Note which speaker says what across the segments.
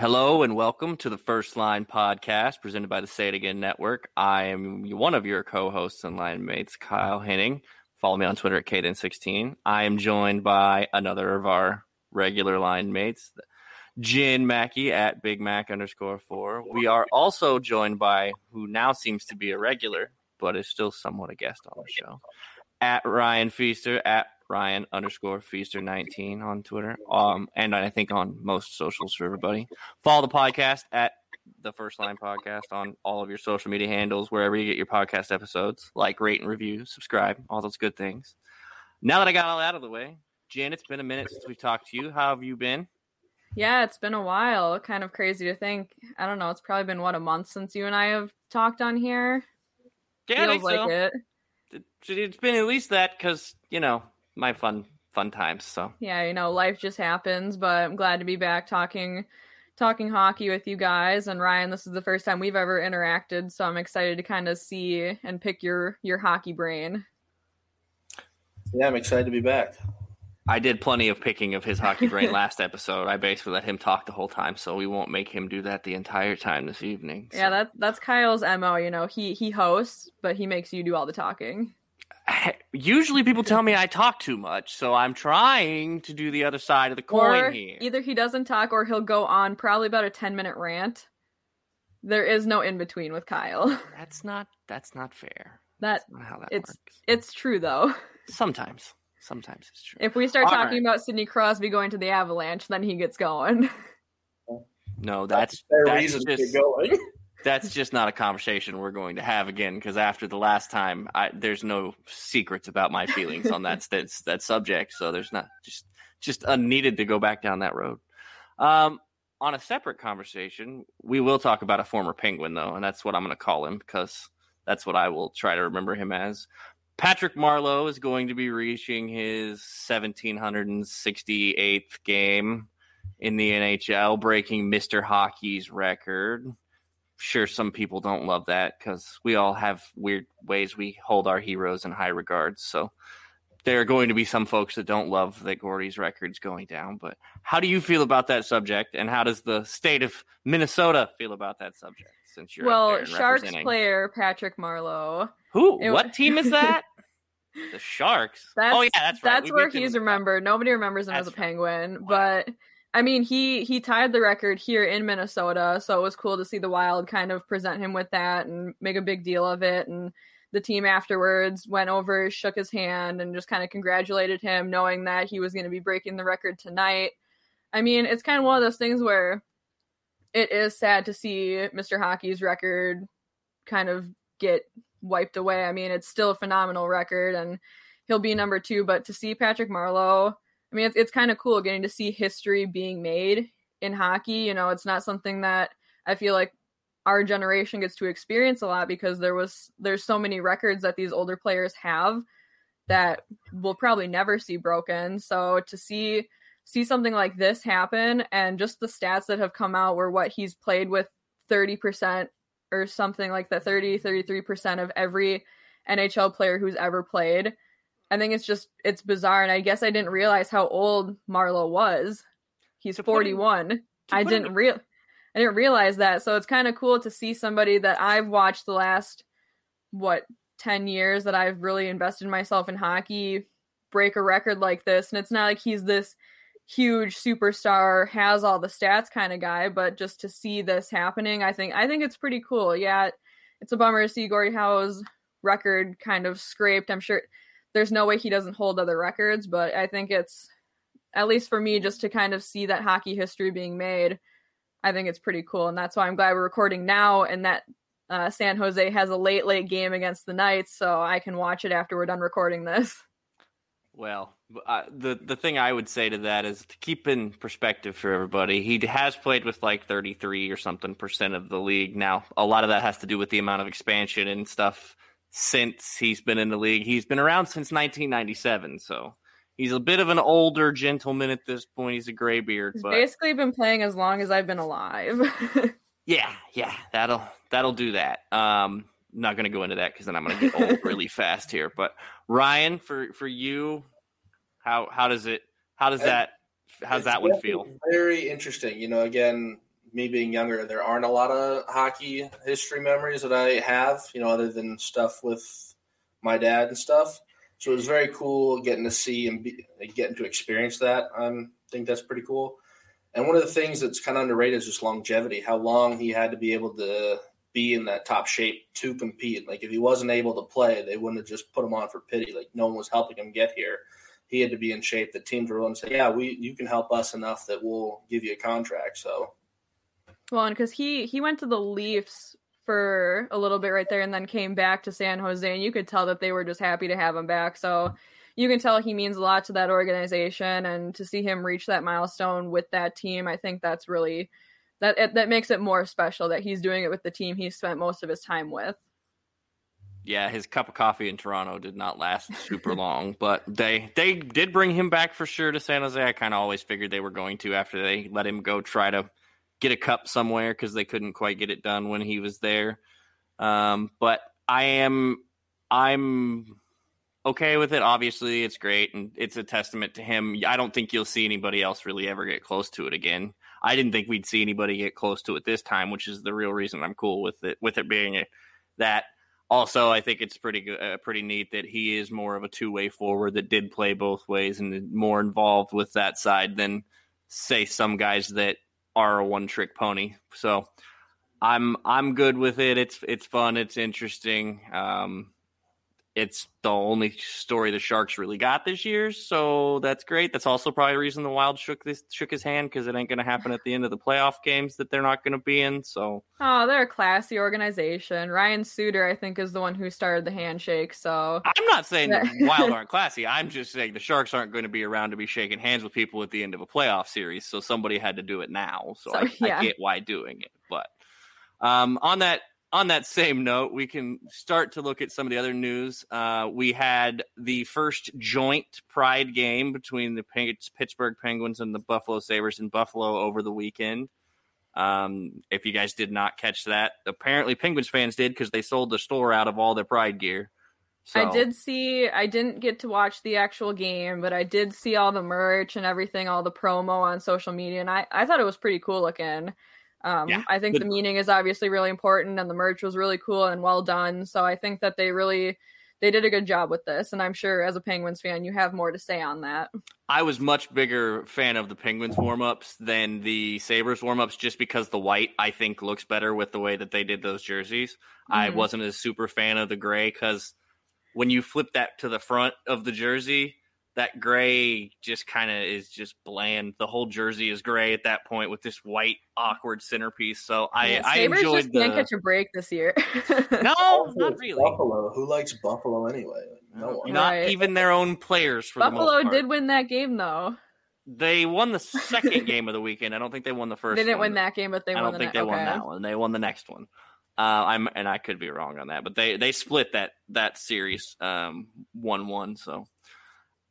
Speaker 1: Hello and welcome to the First Line podcast presented by the Say It Again Network. I am one of your co-hosts and line mates, Kyle Henning. Follow me on Twitter at Caden16. I am joined by another of our regular line mates, Jen Mackey at Big Mac underscore four. We are also joined by who now seems to be a regular, but is still somewhat a guest on the show, at Ryan Feaster at Ryan underscore Feaster 19 on Twitter. Um, and I think on most socials for everybody. Follow the podcast at the First Line Podcast on all of your social media handles, wherever you get your podcast episodes. Like, rate, and review, subscribe, all those good things. Now that I got all out of the way, Jen, it's been a minute since we talked to you. How have you been?
Speaker 2: Yeah, it's been a while. Kind of crazy to think. I don't know. It's probably been what a month since you and I have talked on here.
Speaker 1: Yeah,
Speaker 2: Feels like
Speaker 1: so.
Speaker 2: it.
Speaker 1: It's been at least that because you know my fun fun times. So
Speaker 2: Yeah, you know, life just happens, but I'm glad to be back talking talking hockey with you guys. And Ryan, this is the first time we've ever interacted, so I'm excited to kind of see and pick your your hockey brain.
Speaker 3: Yeah, I'm excited to be back.
Speaker 1: I did plenty of picking of his hockey brain last episode. I basically let him talk the whole time, so we won't make him do that the entire time this evening. So.
Speaker 2: Yeah, that that's Kyle's mo. You know, he he hosts, but he makes you do all the talking.
Speaker 1: Usually, people tell me I talk too much, so I'm trying to do the other side of the coin
Speaker 2: Or
Speaker 1: here.
Speaker 2: either he doesn't talk, or he'll go on probably about a ten minute rant. There is no in between with Kyle.
Speaker 1: That's not that's not fair.
Speaker 2: That
Speaker 1: That's not how that
Speaker 2: it's
Speaker 1: works.
Speaker 2: it's true though.
Speaker 1: Sometimes, sometimes it's true.
Speaker 2: If we start
Speaker 1: All
Speaker 2: talking
Speaker 1: right.
Speaker 2: about Sidney Crosby going to the Avalanche, then he gets going.
Speaker 1: no, that's
Speaker 3: Fair
Speaker 1: that's
Speaker 3: reason to
Speaker 1: just
Speaker 3: going.
Speaker 1: That's just not a conversation we're going to have again because after the last time I, there's no secrets about my feelings on that that, that subject so there's not just just unneeded to go back down that road. Um, on a separate conversation we will talk about a former penguin though and that's what i'm going to call him because that's what i will try to remember him as. Patrick marleau is going to be reaching his 1768th game in the nhl breaking mr hockey's record sure some people don't love that because we all have weird ways we hold our heroes in high regards. So there are going to be some folks that don't love that Gordie's record's going down. But how do you feel about that subject, and how does the state of Minnesota feel about that subject? Since you're
Speaker 2: well, Sharks player Patrick Marleau.
Speaker 1: who?
Speaker 2: it-
Speaker 1: what team is that? the Sharks.
Speaker 2: Oh, that's,
Speaker 1: oh yeah, that's right.
Speaker 2: That's
Speaker 1: We
Speaker 2: where he's remembered. Nobody remembers him as a
Speaker 1: right.
Speaker 2: Penguin, but I mean, he he tied the record here in Minnesota, so it was cool to see the Wild kind of present him with that and make a big deal of it. And the team afterwards went over, shook his hand, and just kind of congratulated him, knowing that he was going to be breaking the record tonight. I mean, it's kind of one of those things where it is sad to see Mr. Hockey's record kind of get wiped away. I mean, it's still a phenomenal record, and he'll be number two. But to see Patrick Marleau, I mean, it's, it's kind of cool getting to see history being made in hockey. You know, it's not something that I feel like our generation gets to experience a lot because there was there's so many records that these older players have that we'll probably never see broken. So to see see something like this happen and just the stats that have come out where what he's played with 30% or something like that 30 33% of every NHL player who's ever played. I think it's just it's bizarre and I guess I didn't realize how old Marleau was. He's
Speaker 1: him-
Speaker 2: 41. I didn't real I didn't realize that. So it's kind of cool to see somebody that I've watched the last what 10 years that I've really invested myself in hockey break a record like this and it's not like he's this huge superstar has all the stats kind of guy but just to see this happening I think I think it's pretty cool. Yeah, it's a bummer to see Gordie Howe's record kind of scraped. I'm sure there's no way he doesn't hold other records, but I think it's at least for me, just to kind of see that hockey history being made, I think it's pretty cool. And that's why I'm glad we're recording now and that uh, San Jose has a late, late game against the Knights, so I can watch it after we're done recording this.
Speaker 1: Well, uh, the the thing I would say to that is to keep in perspective for everybody. He has played with like 33 or something percent of the league. Now, a lot of that has to do with the amount of expansion and stuff since he's been in the league. He's been around since 1997, so he's a bit of an older gentleman at this point. He's a graybeard.
Speaker 2: He's
Speaker 1: but...
Speaker 2: basically been playing as long as I've been alive.
Speaker 1: yeah, yeah, that'll that'll do that. Um, I'm not going to go into that because then I'm going to get old really fast here. But Ryan, for for you, how how does it how does that how's that one feel?
Speaker 3: Very interesting. You know, again, me being younger, there aren't a lot of hockey history memories that I have. You know, other than stuff with my dad and stuff. So it was very cool getting to see and be, getting to experience that. I think that's pretty cool. And one of the things that's kind of underrated is just longevity. How long he had to be able to be in that top shape to compete. Like if he wasn't able to play, they wouldn't have just put him on for pity. Like no one was helping him get here. He had to be in shape. The teams were willing to say, "Yeah, we you can help us enough that we'll give you a contract." So,
Speaker 2: well, and because he he went to the Leafs for a little bit right there, and then came back to San Jose, and you could tell that they were just happy to have him back. So. You can tell he means a lot to that organization, and to see him reach that milestone with that team, I think that's really that it, that makes it more special that he's doing it with the team he spent most of his time with.
Speaker 1: Yeah, his cup of coffee in Toronto did not last super long, but they they did bring him back for sure to San Jose. I kind of always figured they were going to after they let him go try to get a cup somewhere because they couldn't quite get it done when he was there. Um, but I am I'm okay with it. Obviously, it's great and it's a testament to him. I don't think you'll see anybody else really ever get close to it again. I didn't think we'd see anybody get close to it this time, which is the real reason I'm cool with it. With it being a, that. Also, I think it's pretty good, uh, pretty neat that he is more of a two way forward that did play both ways and more involved with that side than say some guys that are a one trick pony. So I'm I'm good with it. It's it's fun. It's interesting. Um, it's the only story the Sharks really got this year, so that's great. That's also probably the reason the Wild shook this shook his hand because it ain't going to happen at the end of the playoff games that they're not going to be in. So,
Speaker 2: oh, they're a classy organization. Ryan Suter, I think, is the one who started the handshake. So
Speaker 1: I'm not saying the Wild aren't classy. I'm just saying the Sharks aren't going to be around to be shaking hands with people at the end of a playoff series. So somebody had to do it now. So, so I, yeah. I get why doing it, but. Um, on that on that same note, we can start to look at some of the other news. Uh, we had the first joint pride game between the Pittsburgh Penguins and the Buffalo Sabres in Buffalo over the weekend. Um, if you guys did not catch that, apparently Penguins fans did because they sold the store out of all their pride gear.
Speaker 2: So. I did see, I didn't get to watch the actual game, but I did see all the merch and everything, all the promo on social media, and I, I thought it was pretty cool looking. Um, yeah, I think the meaning is obviously really important, and the merch was really cool and well done. So I think that they really they did a good job with this, and I'm sure as a Penguins fan, you have more to say on that.
Speaker 1: I was much bigger fan of the Penguins warm ups than the Sabres warm ups, just because the white I think looks better with the way that they did those jerseys. Mm-hmm. I wasn't a super fan of the gray because when you flip that to the front of the jersey, that gray just kind of is just bland. The whole jersey is gray at that point with this white awkward centerpiece. So I yeah, I enjoyed
Speaker 2: just
Speaker 1: the...
Speaker 2: can't catch a break this year.
Speaker 1: no, not really.
Speaker 3: Buffalo. Who likes Buffalo anyway?
Speaker 1: No one. Not right. even their own players. For
Speaker 2: Buffalo did win that game though.
Speaker 1: They won the second game of the weekend. I don't think they won the first.
Speaker 2: They didn't
Speaker 1: one.
Speaker 2: win that game, but they
Speaker 1: I
Speaker 2: won.
Speaker 1: don't think
Speaker 2: ne-
Speaker 1: they
Speaker 2: okay.
Speaker 1: won that one. They won the next one. Uh, I'm and I could be wrong on that, but they they split that that series um one one. So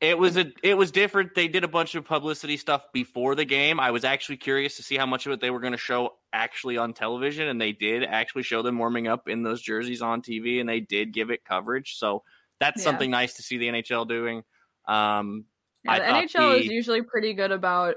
Speaker 1: it was a it was different. They did a bunch of publicity stuff before the game. I was actually curious to see how much of it they were going to show actually on television, and they did actually show them warming up in those jerseys on TV, and they did give it coverage. So that's yeah. something nice to see the NHL doing. Um,
Speaker 2: yeah, the NHL the... is usually pretty good about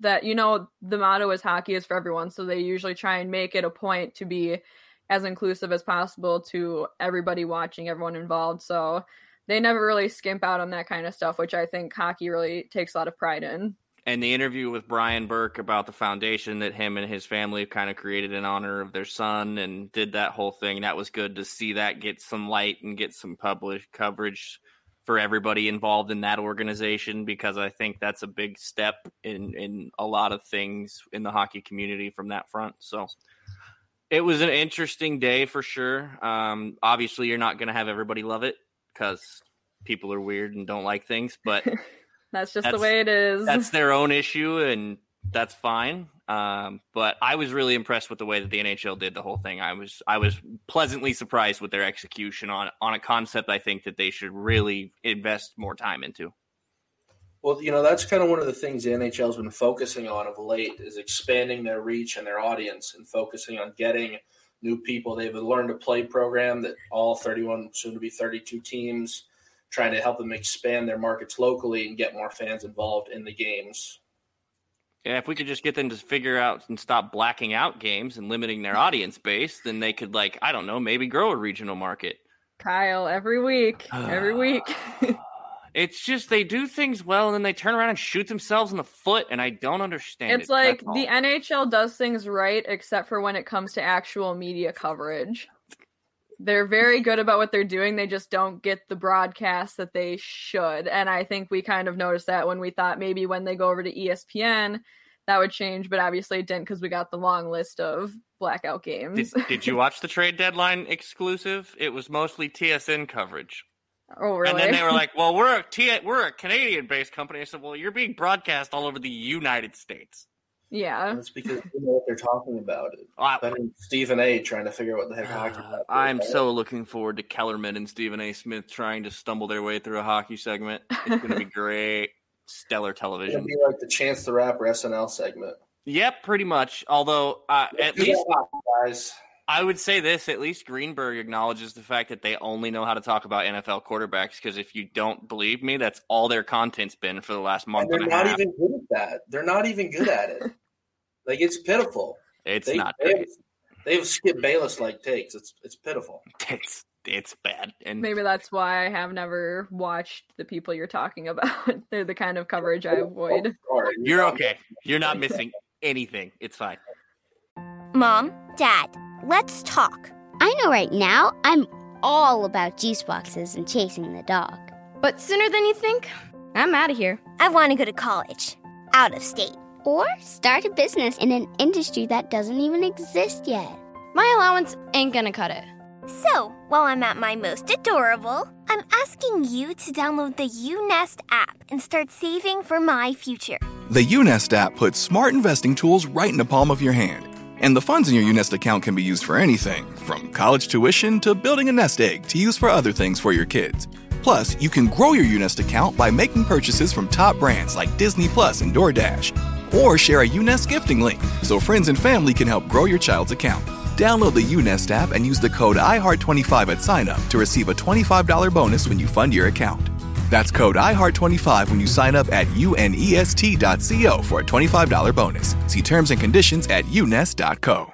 Speaker 2: that. You know, the motto is hockey is for everyone, so they usually try and make it a point to be as inclusive as possible to everybody watching, everyone involved. So they never really skimp out on that kind of stuff, which I think hockey really takes a lot of pride in.
Speaker 1: And the interview with Brian Burke about the foundation that him and his family kind of created in honor of their son and did that whole thing. That was good to see that get some light and get some published coverage for everybody involved in that organization because I think that's a big step in in a lot of things in the hockey community from that front. So it was an interesting day for sure. Um, obviously, you're not going to have everybody love it because people are weird and don't like things, but
Speaker 2: that's just that's, the way it is.
Speaker 1: That's their own issue, and that's fine. Um, but I was really impressed with the way that the NHL did the whole thing. I was I was pleasantly surprised with their execution on on a concept I think that they should really invest more time into.
Speaker 3: Well, you know that's kind of one of the things the NHL has been focusing on of late is expanding their reach and their audience and focusing on getting new people. They have a learn to play program that all 31 soon to be 32 teams trying to help them expand their markets locally and get more fans involved in the games.
Speaker 1: Yeah, if we could just get them to figure out and stop blacking out games and limiting their audience base, then they could like, I don't know, maybe grow a regional market.
Speaker 2: Kyle, every week. every week.
Speaker 1: it's just they do things well and then they turn around and shoot themselves in the foot and I don't understand.
Speaker 2: It's it. like the NHL does things right except for when it comes to actual media coverage. They're very good about what they're doing. They just don't get the broadcast that they should. And I think we kind of noticed that when we thought maybe when they go over to ESPN, that would change, but obviously it didn't because we got the long list of blackout games.
Speaker 1: Did, did, you watch the trade deadline exclusive? It was mostly TSN coverage.
Speaker 2: Oh, really?
Speaker 1: And then they were like, "Well, we're a T- we're a Canadian-based company." I said, "Well, you're being broadcast all over the United States."
Speaker 2: Yeah,
Speaker 3: that's because you know what they're talking about. It uh, better than Stephen A. trying to figure out what the heck hockey. Uh,
Speaker 1: I'm so looking forward to Kellerman and Stephen A. Smith trying to stumble their way through a hockey segment. It's going to be great, stellar television.
Speaker 3: It'll be like the Chance the Rapper SNL segment.
Speaker 1: Yep, pretty much. Although, uh, at least
Speaker 3: guys.
Speaker 1: I would say this: at least Greenberg acknowledges the fact that they only know how to talk about NFL quarterbacks. Because if you don't believe me, that's all their content's been for the last month.
Speaker 3: And they're
Speaker 1: and
Speaker 3: not
Speaker 1: half.
Speaker 3: even good at that. They're not even good at it. like it's pitiful.
Speaker 1: It's
Speaker 3: they,
Speaker 1: not.
Speaker 3: They have, they have Skip Bayless like takes. It's it's pitiful.
Speaker 1: It's it's bad. And
Speaker 2: maybe that's why I have never watched the people you're talking about. They're the kind of coverage I avoid.
Speaker 1: You're okay. You're not missing anything. It's fine.
Speaker 4: Mom, Dad, let's talk.
Speaker 5: I know right now I'm all about juice boxes and chasing the dog.
Speaker 6: But sooner than you think, I'm out of here.
Speaker 4: I want to go to college, out of state.
Speaker 5: Or start a business in an industry that doesn't even exist yet.
Speaker 6: My allowance ain't gonna cut it.
Speaker 4: So, while I'm at my most adorable, I'm asking you to download the UNest app and start saving for my future.
Speaker 7: The UNest app puts smart investing tools right in the palm of your hand. And the funds in your UNest account can be used for anything from college tuition to building a nest egg to use for other things for your kids. Plus, you can grow your UNest account by making purchases from top brands like Disney Plus and DoorDash. Or share a UNest gifting link so friends and family can help grow your child's account. Download the UNest app and use the code IHEART25 at signup to receive a $25 bonus when you fund your account. That's code IHEART25 when you sign up at unest.co for a $25 bonus. See terms and conditions at unest.co.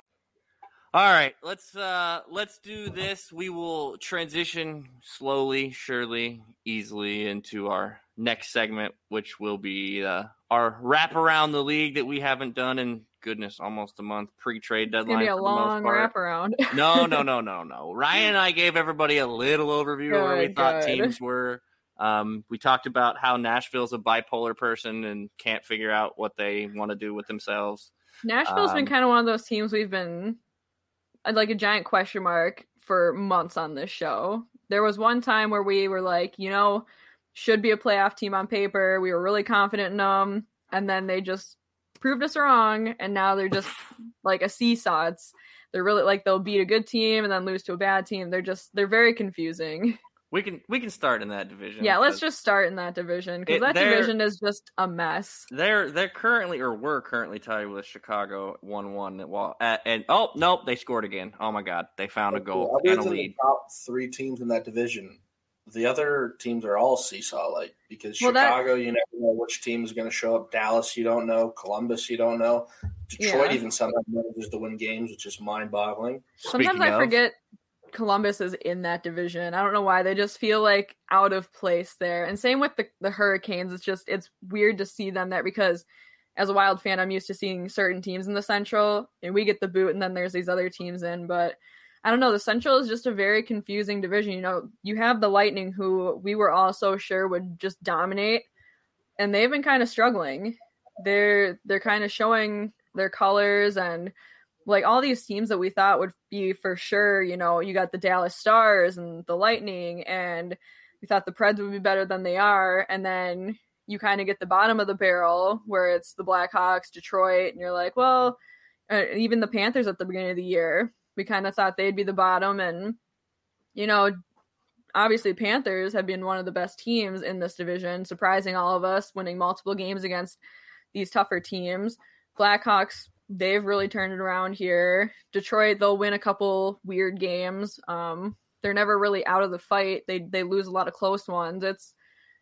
Speaker 1: All right, let's uh let's do this. We will transition slowly, surely, easily into our next segment, which will be uh, our wrap around the league that we haven't done in goodness almost a month pre-trade deadline.
Speaker 2: It's gonna be a long wrap around.
Speaker 1: no, no, no, no, no. Ryan and I gave everybody a little overview good, of where we thought teams were. Um, we talked about how Nashville's a bipolar person and can't figure out what they want to do with themselves.
Speaker 2: Nashville's um, been kind of one of those teams we've been like a giant question mark for months on this show. There was one time where we were like, you know, should be a playoff team on paper. We were really confident in them, and then they just proved us wrong, and now they're just like a seesaw. It's they're really like they'll beat a good team and then lose to a bad team. They're just they're very confusing.
Speaker 1: We can we can start in that division.
Speaker 2: Yeah, let's just start in that division because that division is just a mess.
Speaker 1: They're they're currently or were currently tied with Chicago one one. Well, and oh nope, they scored again. Oh my god, they found a goal and a lead.
Speaker 3: top three teams in that division, the other teams are all seesaw like because well, Chicago, that... you never know which team is going to show up. Dallas, you don't know. Columbus, you don't know. Detroit yeah. even sometimes manages to win games, which is mind boggling.
Speaker 2: Sometimes Speaking I of, forget Columbus is in that division. I don't know why they just feel like out of place there. And same with the the Hurricanes. It's just it's weird to see them there because as a Wild fan, I'm used to seeing certain teams in the Central, and we get the boot, and then there's these other teams in. But I don't know. The Central is just a very confusing division. You know, you have the Lightning, who we were all so sure would just dominate, and they've been kind of struggling. They're they're kind of showing their colors and like all these teams that we thought would be for sure. You know, you got the Dallas Stars and the Lightning, and we thought the Preds would be better than they are, and then you kind of get the bottom of the barrel where it's the Blackhawks, Detroit, and you're like, well, even the Panthers at the beginning of the year we kind of thought they'd be the bottom and you know obviously panthers have been one of the best teams in this division surprising all of us winning multiple games against these tougher teams blackhawks they've really turned it around here detroit they'll win a couple weird games um, they're never really out of the fight they they lose a lot of close ones it's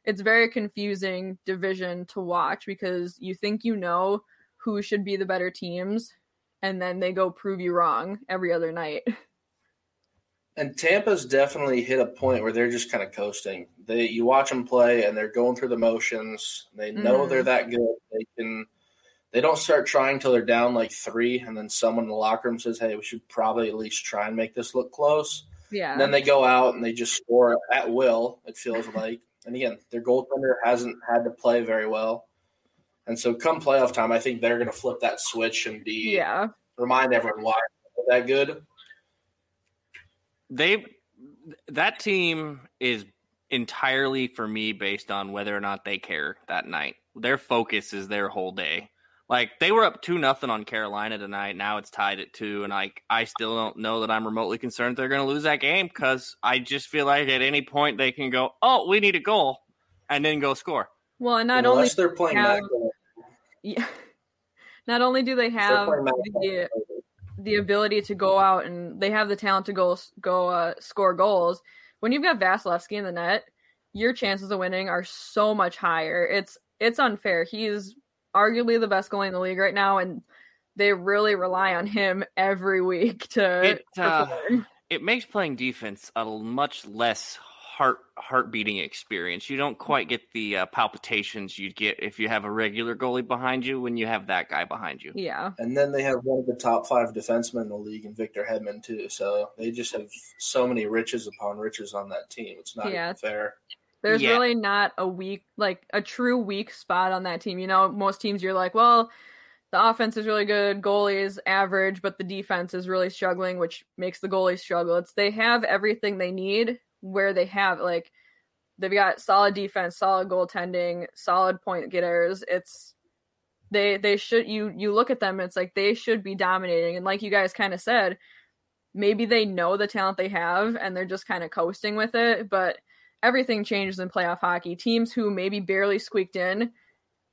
Speaker 2: it's very confusing division to watch because you think you know who should be the better teams and then they go prove you wrong every other night.
Speaker 3: And Tampa's definitely hit a point where they're just kind of coasting. They you watch them play and they're going through the motions. They know mm. they're that good. They can they don't start trying till they're down like three, and then someone in the locker room says, "Hey, we should probably at least try and make this look close."
Speaker 2: Yeah.
Speaker 3: And then they go out and they just score at will. It feels like, and again, their goaltender hasn't had to play very well. And so come playoff time, I think they're going to flip that switch and be
Speaker 2: yeah
Speaker 3: remind everyone why they're that good.
Speaker 1: They that team is entirely for me based on whether or not they care that night. Their focus is their whole day. Like they were up two nothing on Carolina tonight. Now it's tied at two, and like I still don't know that I'm remotely concerned they're going to lose that game because I just feel like at any point they can go, oh, we need a goal, and then go score.
Speaker 2: Well, and not
Speaker 3: Unless
Speaker 2: only
Speaker 3: they're playing have,
Speaker 2: yeah. Not only do they have the, the ability to go out and they have the talent to go go uh, score goals, when you've got Vasilevskiy in the net, your chances of winning are so much higher. It's it's unfair. He's arguably the best goalie in the league right now, and they really rely on him every week to.
Speaker 1: It, uh, it makes playing defense a much less heart heart beating experience. You don't quite get the uh, palpitations you'd get if you have a regular goalie behind you when you have that guy behind you.
Speaker 2: Yeah.
Speaker 3: And then they have one of the top five defensemen in the league and Victor Hedman too. So they just have so many riches upon riches on that team. It's not yeah. fair.
Speaker 2: There's yeah. really not a weak like a true weak spot on that team. You know, most teams you're like, well, the offense is really good, goalie is average, but the defense is really struggling, which makes the goalie struggle. It's they have everything they need where they have like they've got solid defense, solid goaltending, solid point getters. It's they they should you you look at them it's like they should be dominating and like you guys kind of said maybe they know the talent they have and they're just kind of coasting with it but everything changes in playoff hockey. Teams who maybe barely squeaked in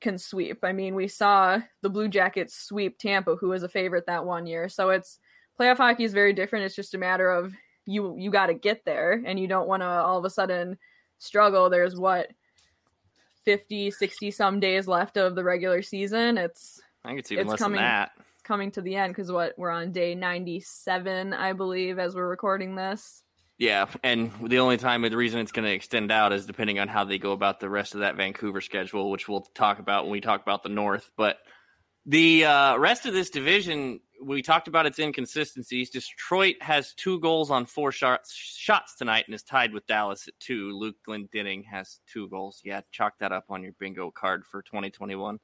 Speaker 2: can sweep. I mean we saw the blue jackets sweep tampa who was a favorite that one year. So it's playoff hockey is very different. It's just a matter of you you got to get there and you don't want to all of a sudden struggle. There's what 50 60 some days left of the regular season. It's
Speaker 1: i think it's even it's less coming, than that.
Speaker 2: coming to the end because what we're on day 97 i believe as we're recording this
Speaker 1: yeah and the only time the reason it's going to extend out is depending on how they go about the rest of that vancouver schedule which we'll talk about when we talk about the north but the uh, rest of this division we talked about its inconsistencies. Detroit has two goals on four shots shots tonight and is tied with Dallas at two. Luke Glendening has two goals. Yeah, chalk that up on your bingo card for 2021.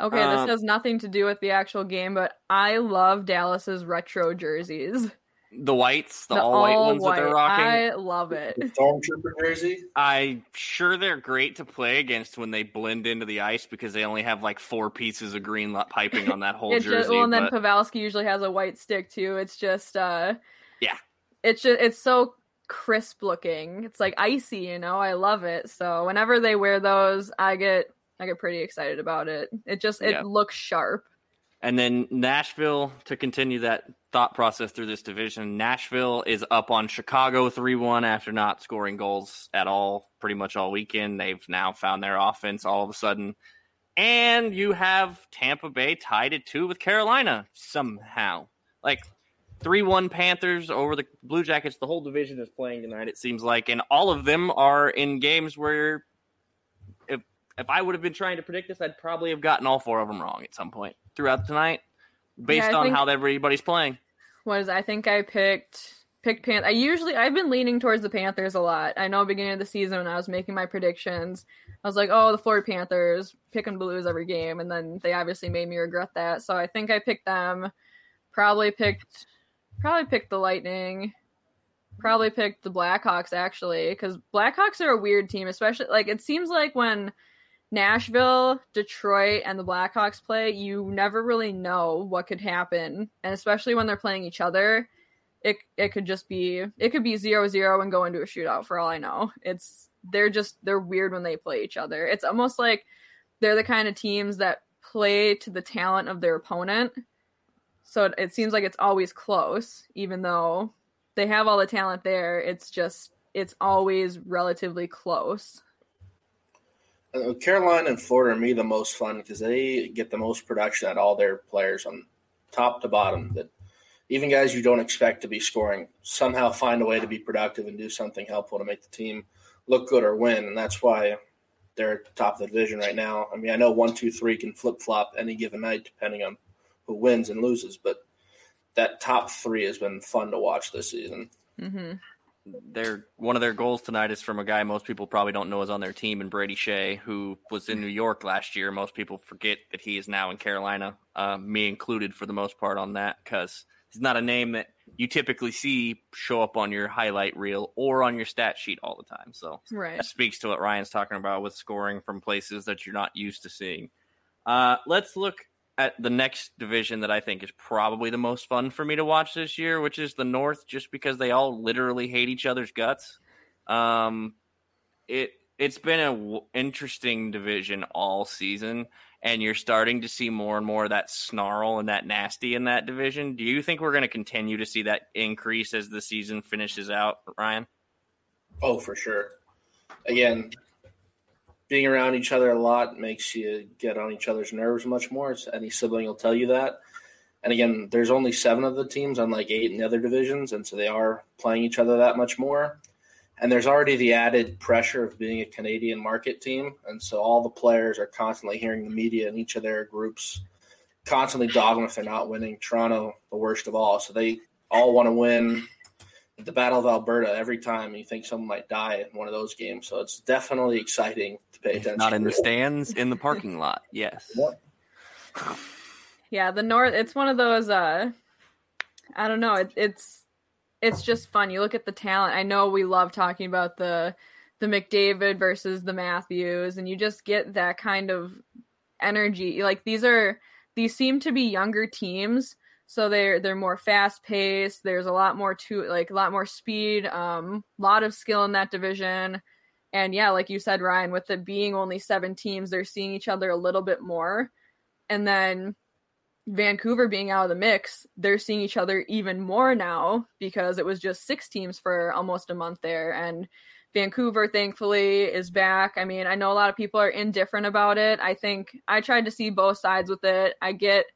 Speaker 2: Okay, um, this has nothing to do with the actual game, but I love Dallas's retro jerseys
Speaker 1: the whites, the, the all white ones white. that they're rocking.
Speaker 2: I love it.
Speaker 3: The Stormtrooper jersey.
Speaker 1: I'm sure they're great to play against when they blend into the ice because they only have like four pieces of green piping on that whole jersey.
Speaker 2: Just, well, and then Pavelski usually has a white stick too. It's just, uh,
Speaker 1: yeah,
Speaker 2: it's just it's so crisp looking. It's like icy, you know. I love it. So whenever they wear those, I get I get pretty excited about it. It just it yeah. looks sharp.
Speaker 1: And then Nashville to continue that thought process through this division. Nashville is up on Chicago 3 1 after not scoring goals at all pretty much all weekend. They've now found their offense all of a sudden. And you have Tampa Bay tied at 2 with Carolina somehow. Like 3 1 Panthers over the Blue Jackets. The whole division is playing tonight, it seems like. And all of them are in games where if, I would have been trying to predict this, I'd probably have gotten all four of them wrong at some point throughout tonight based yeah, on how everybody's playing.
Speaker 2: Was I think I picked picked Pan. I usually I've been leaning towards the Panthers a lot. I know beginning of the season when I was making my predictions, I was like, oh, the Florida Panthers pick and blues every game, and then they obviously made me regret that. So I think I picked them. Probably picked, probably picked the Lightning. Probably picked the Blackhawks actually, because Blackhawks are a weird team, especially like it seems like when Nashville, Detroit, and the Blackhawks play, you never really know what could happen, and especially when they're playing each other it it could just be it could be zero zero and go into a shootout for all I know. It's they're just they're weird when they play each other. It's almost like they're the kind of teams that play to the talent of their opponent. So it, it seems like it's always close, even though they have all the talent there. It's just it's always relatively close.
Speaker 3: Uh, Carolina and Florida are me the most fun because they get the most production at all their players on top to bottom. That even guys you don't expect to be scoring somehow find a way to be productive and do something helpful to make the team look good or win. And that's why they're at the top of the division right now. I mean, I know one, two, three can flip flop any given night depending on who wins and loses, but that top three has been fun to watch this season.
Speaker 2: Mm-hmm.
Speaker 1: Their one of their goals tonight is from a guy most people probably don't know is on their team, and Brady Skjei, who was in New York last year. Most people forget that he is now in Carolina, uh, me included for the most part on that because He's not a name that you typically see show up on your highlight reel or on your stat sheet all the time. So
Speaker 2: right.
Speaker 1: that speaks to what Ryan's talking about with scoring from places that you're not used to seeing. Uh, let's look at the next division that I think is probably the most fun for me to watch this year, which is the North, just because they all literally hate each other's guts. Um, it it's been an w- interesting division all season and you're starting to see more and more of that snarl and that nasty in that division. Do you think we're going to continue to see that increase as the season finishes out, Ryan?
Speaker 3: Oh, for sure. Again, being around each other a lot makes you get on each other's nerves much more. Any sibling will tell you that. And again, there's only seven of the teams, unlike eight in the other divisions, and so they are playing each other that much more and there's already the added pressure of being a Canadian market team, and so all the players are constantly hearing the media in each of their groups constantly dogging them if they're not winning. Toronto, the worst of all, so they all want to win. The Battle of Alberta every time you think someone might die in one of those games, so it's definitely exciting.
Speaker 1: Not in the stands, in the parking lot. Yes.
Speaker 2: Yeah, the North. It's one of those. uh I don't know. It, it's it's just fun. You look at the talent. I know we love talking about the the McDavid versus the Matthews, and you just get that kind of energy. Like these are these seem to be younger teams, so they're they're more fast paced. There's a lot more to like a lot more speed, um, a lot of skill in that division. And yeah, like you said, Ryan, with it being only seven teams, they're seeing each other a little bit more. And then Vancouver being out of the mix, they're seeing each other even more now because it was just six teams for almost a month there. And Vancouver, thankfully, is back. I mean, I know a lot of people are indifferent about it. I think I tried to see both sides with it. I get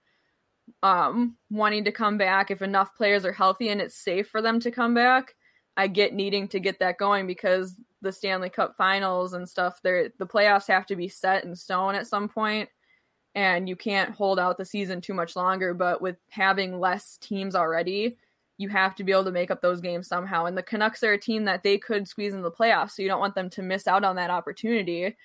Speaker 2: um, wanting to come back if enough players are healthy and it's safe for them to come back. I get needing to get that going because the Stanley Cup finals and stuff, the playoffs have to be set in stone at some point and you can't hold out the season too much longer. But with having less teams already, you have to be able to make up those games somehow. And the Canucks are a team that they could squeeze in the playoffs, so you don't want them to miss out on that opportunity.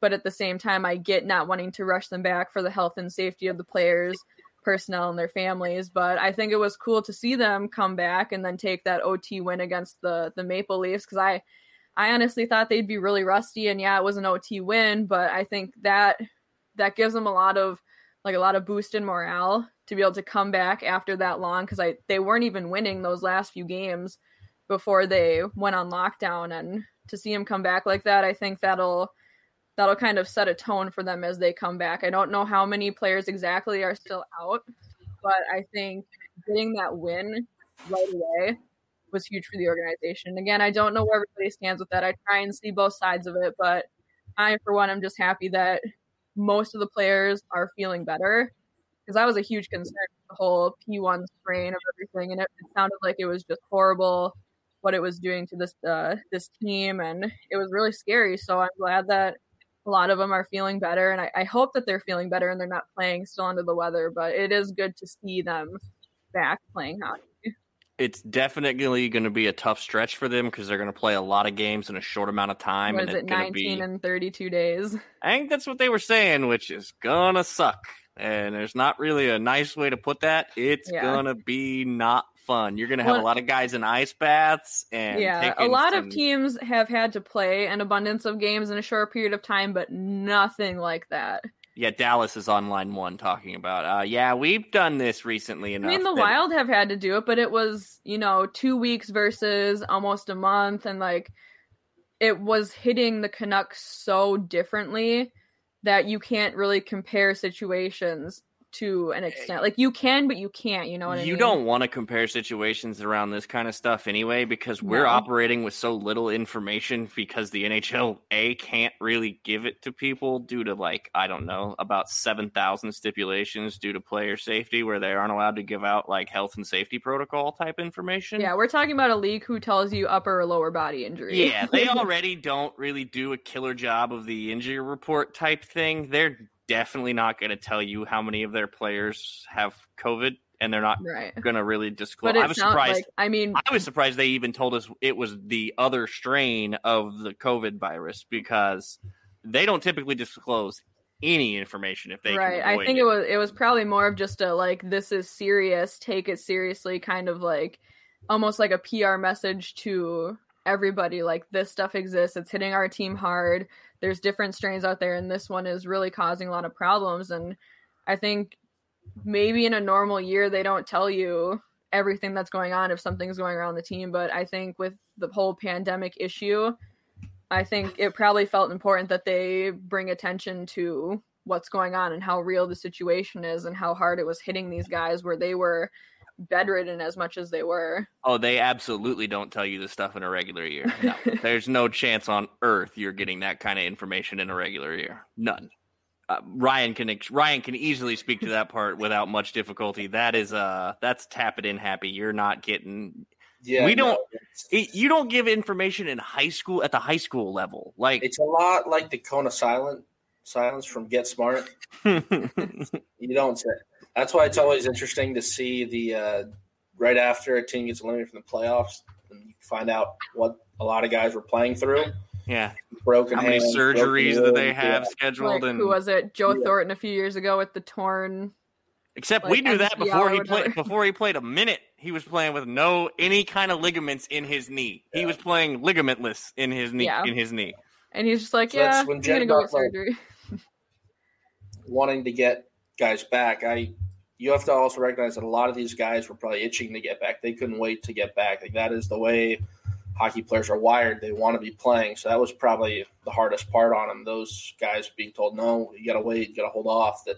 Speaker 2: But at the same time, I get not wanting to rush them back for the health and safety of the players, personnel, and their families. But I think it was cool to see them come back and then take that OT win against the the Maple Leafs because I I honestly thought they'd be really rusty. And yeah, it was an OT win, but I think that that gives them a lot of like a lot of boost in morale to be able to come back after that long because I they weren't even winning those last few games before they went on lockdown and to see them come back like that I think that'll that'll kind of set a tone for them as they come back. I don't know how many players exactly are still out, but I think getting that win right away was huge for the organization. Again, I don't know where everybody stands with that. I try and see both sides of it, but I for one I'm just happy that most of the players are feeling better because that was a huge concern the whole P1 strain of everything and it, it, sounded like it was just horrible what it was doing to this uh, this team and it was really scary so I'm glad that a lot of them are feeling better and I, I hope that they're feeling better and they're not playing still under the weather but it is good to see them back playing hockey
Speaker 1: it's definitely going to be a tough stretch for them because they're going to play a lot of games in a short amount of time.
Speaker 2: What
Speaker 1: and
Speaker 2: it,
Speaker 1: it's gonna
Speaker 2: 19
Speaker 1: be,
Speaker 2: and 32 days?
Speaker 1: I think that's what they were saying, which is gonna suck. And there's not really a nice way to put that. It's
Speaker 2: Yeah.
Speaker 1: gonna be not fun. You're gonna have
Speaker 2: Well-
Speaker 1: a lot of guys in ice baths and
Speaker 2: Yeah, a lot
Speaker 1: some-
Speaker 2: of teams have had to play an abundance of games in a short period of time, but nothing like that.
Speaker 1: Yeah, Dallas is on line one talking about. Uh, yeah, we've done this recently
Speaker 2: I
Speaker 1: enough.
Speaker 2: mean, the
Speaker 1: that-
Speaker 2: Wild have had to do it, but it was, you know, two weeks versus almost a month. And like, it was hitting the Canucks so differently that you can't really compare situations to an eh, extent. Like, you can, but you can't. You know what I mean?
Speaker 1: you don't want to compare situations around this kind of stuff anyway because we're
Speaker 2: No.
Speaker 1: operating with so little information because the NHL A can't really give it to people due to like I don't know about 7,000 stipulations due to player safety where they aren't allowed to give out like health and safety protocol type information.
Speaker 2: Yeah, we're talking about a league who tells you upper or lower body injury.
Speaker 1: Yeah, they already don't really do a killer job of the injury report type thing. They're definitely not going to tell you how many of their players have COVID, and they're not
Speaker 2: right.
Speaker 1: going to really disclose. I was surprised.
Speaker 2: like, I mean,
Speaker 1: I was surprised they even told us it was the other strain of the COVID virus because they don't typically disclose any information if they
Speaker 2: right i think it was it was probably more of just a like this is serious take it seriously kind of like almost like a pr message to everybody like this stuff exists it's hitting our team hard there's different strains out there and this one is really causing a lot of problems and i think maybe in a normal year they don't tell you everything that's going on if something's going around the team but i think with the whole pandemic issue I think it probably felt important that they bring attention to what's going on and how real the situation is and how hard it was hitting these guys where they were bedridden as much as they were.
Speaker 1: Oh, they absolutely don't tell you this stuff in a regular year. No. There's no chance on earth you're getting that kind of information in a regular year. None. Uh, Ryan can Ryan can easily speak to that part without much difficulty. That is uh that's tap it in happy. You're not getting
Speaker 3: Yeah,
Speaker 1: We don't-
Speaker 3: it's-
Speaker 1: it, you don't give information in high school at the high school level. Like
Speaker 3: It's a lot like the Kona silent silence from Get Smart. You don't say. That's why it's always interesting to see the uh, right after a team gets eliminated from the playoffs, and you find out what a lot of guys were playing through.
Speaker 1: yeah,
Speaker 3: Broken.
Speaker 1: how many
Speaker 3: hands,
Speaker 1: surgeries
Speaker 3: broken
Speaker 1: that they have
Speaker 3: yeah.
Speaker 1: scheduled
Speaker 2: Like,
Speaker 1: and
Speaker 2: who was it? Joe
Speaker 3: Yeah.
Speaker 2: Thornton a few years ago with the torn.
Speaker 1: Except
Speaker 2: Like
Speaker 1: we knew that before he played before he played a minute. He was playing with no any kind of ligaments in his knee. He was playing ligamentless in his knee
Speaker 2: Yeah.
Speaker 1: in his knee.
Speaker 2: And he's just like,
Speaker 3: So
Speaker 2: yeah, I'm gonna go get
Speaker 3: Buffalo-
Speaker 2: surgery.
Speaker 3: wanting to get guys back. I you have to also recognize that a lot of these guys were probably itching to get back. They couldn't wait to get back. Like that is the way hockey players are wired. They want to be playing. So that was probably the hardest part on them. Those guys being told, "No, you got to wait. You got to hold off." That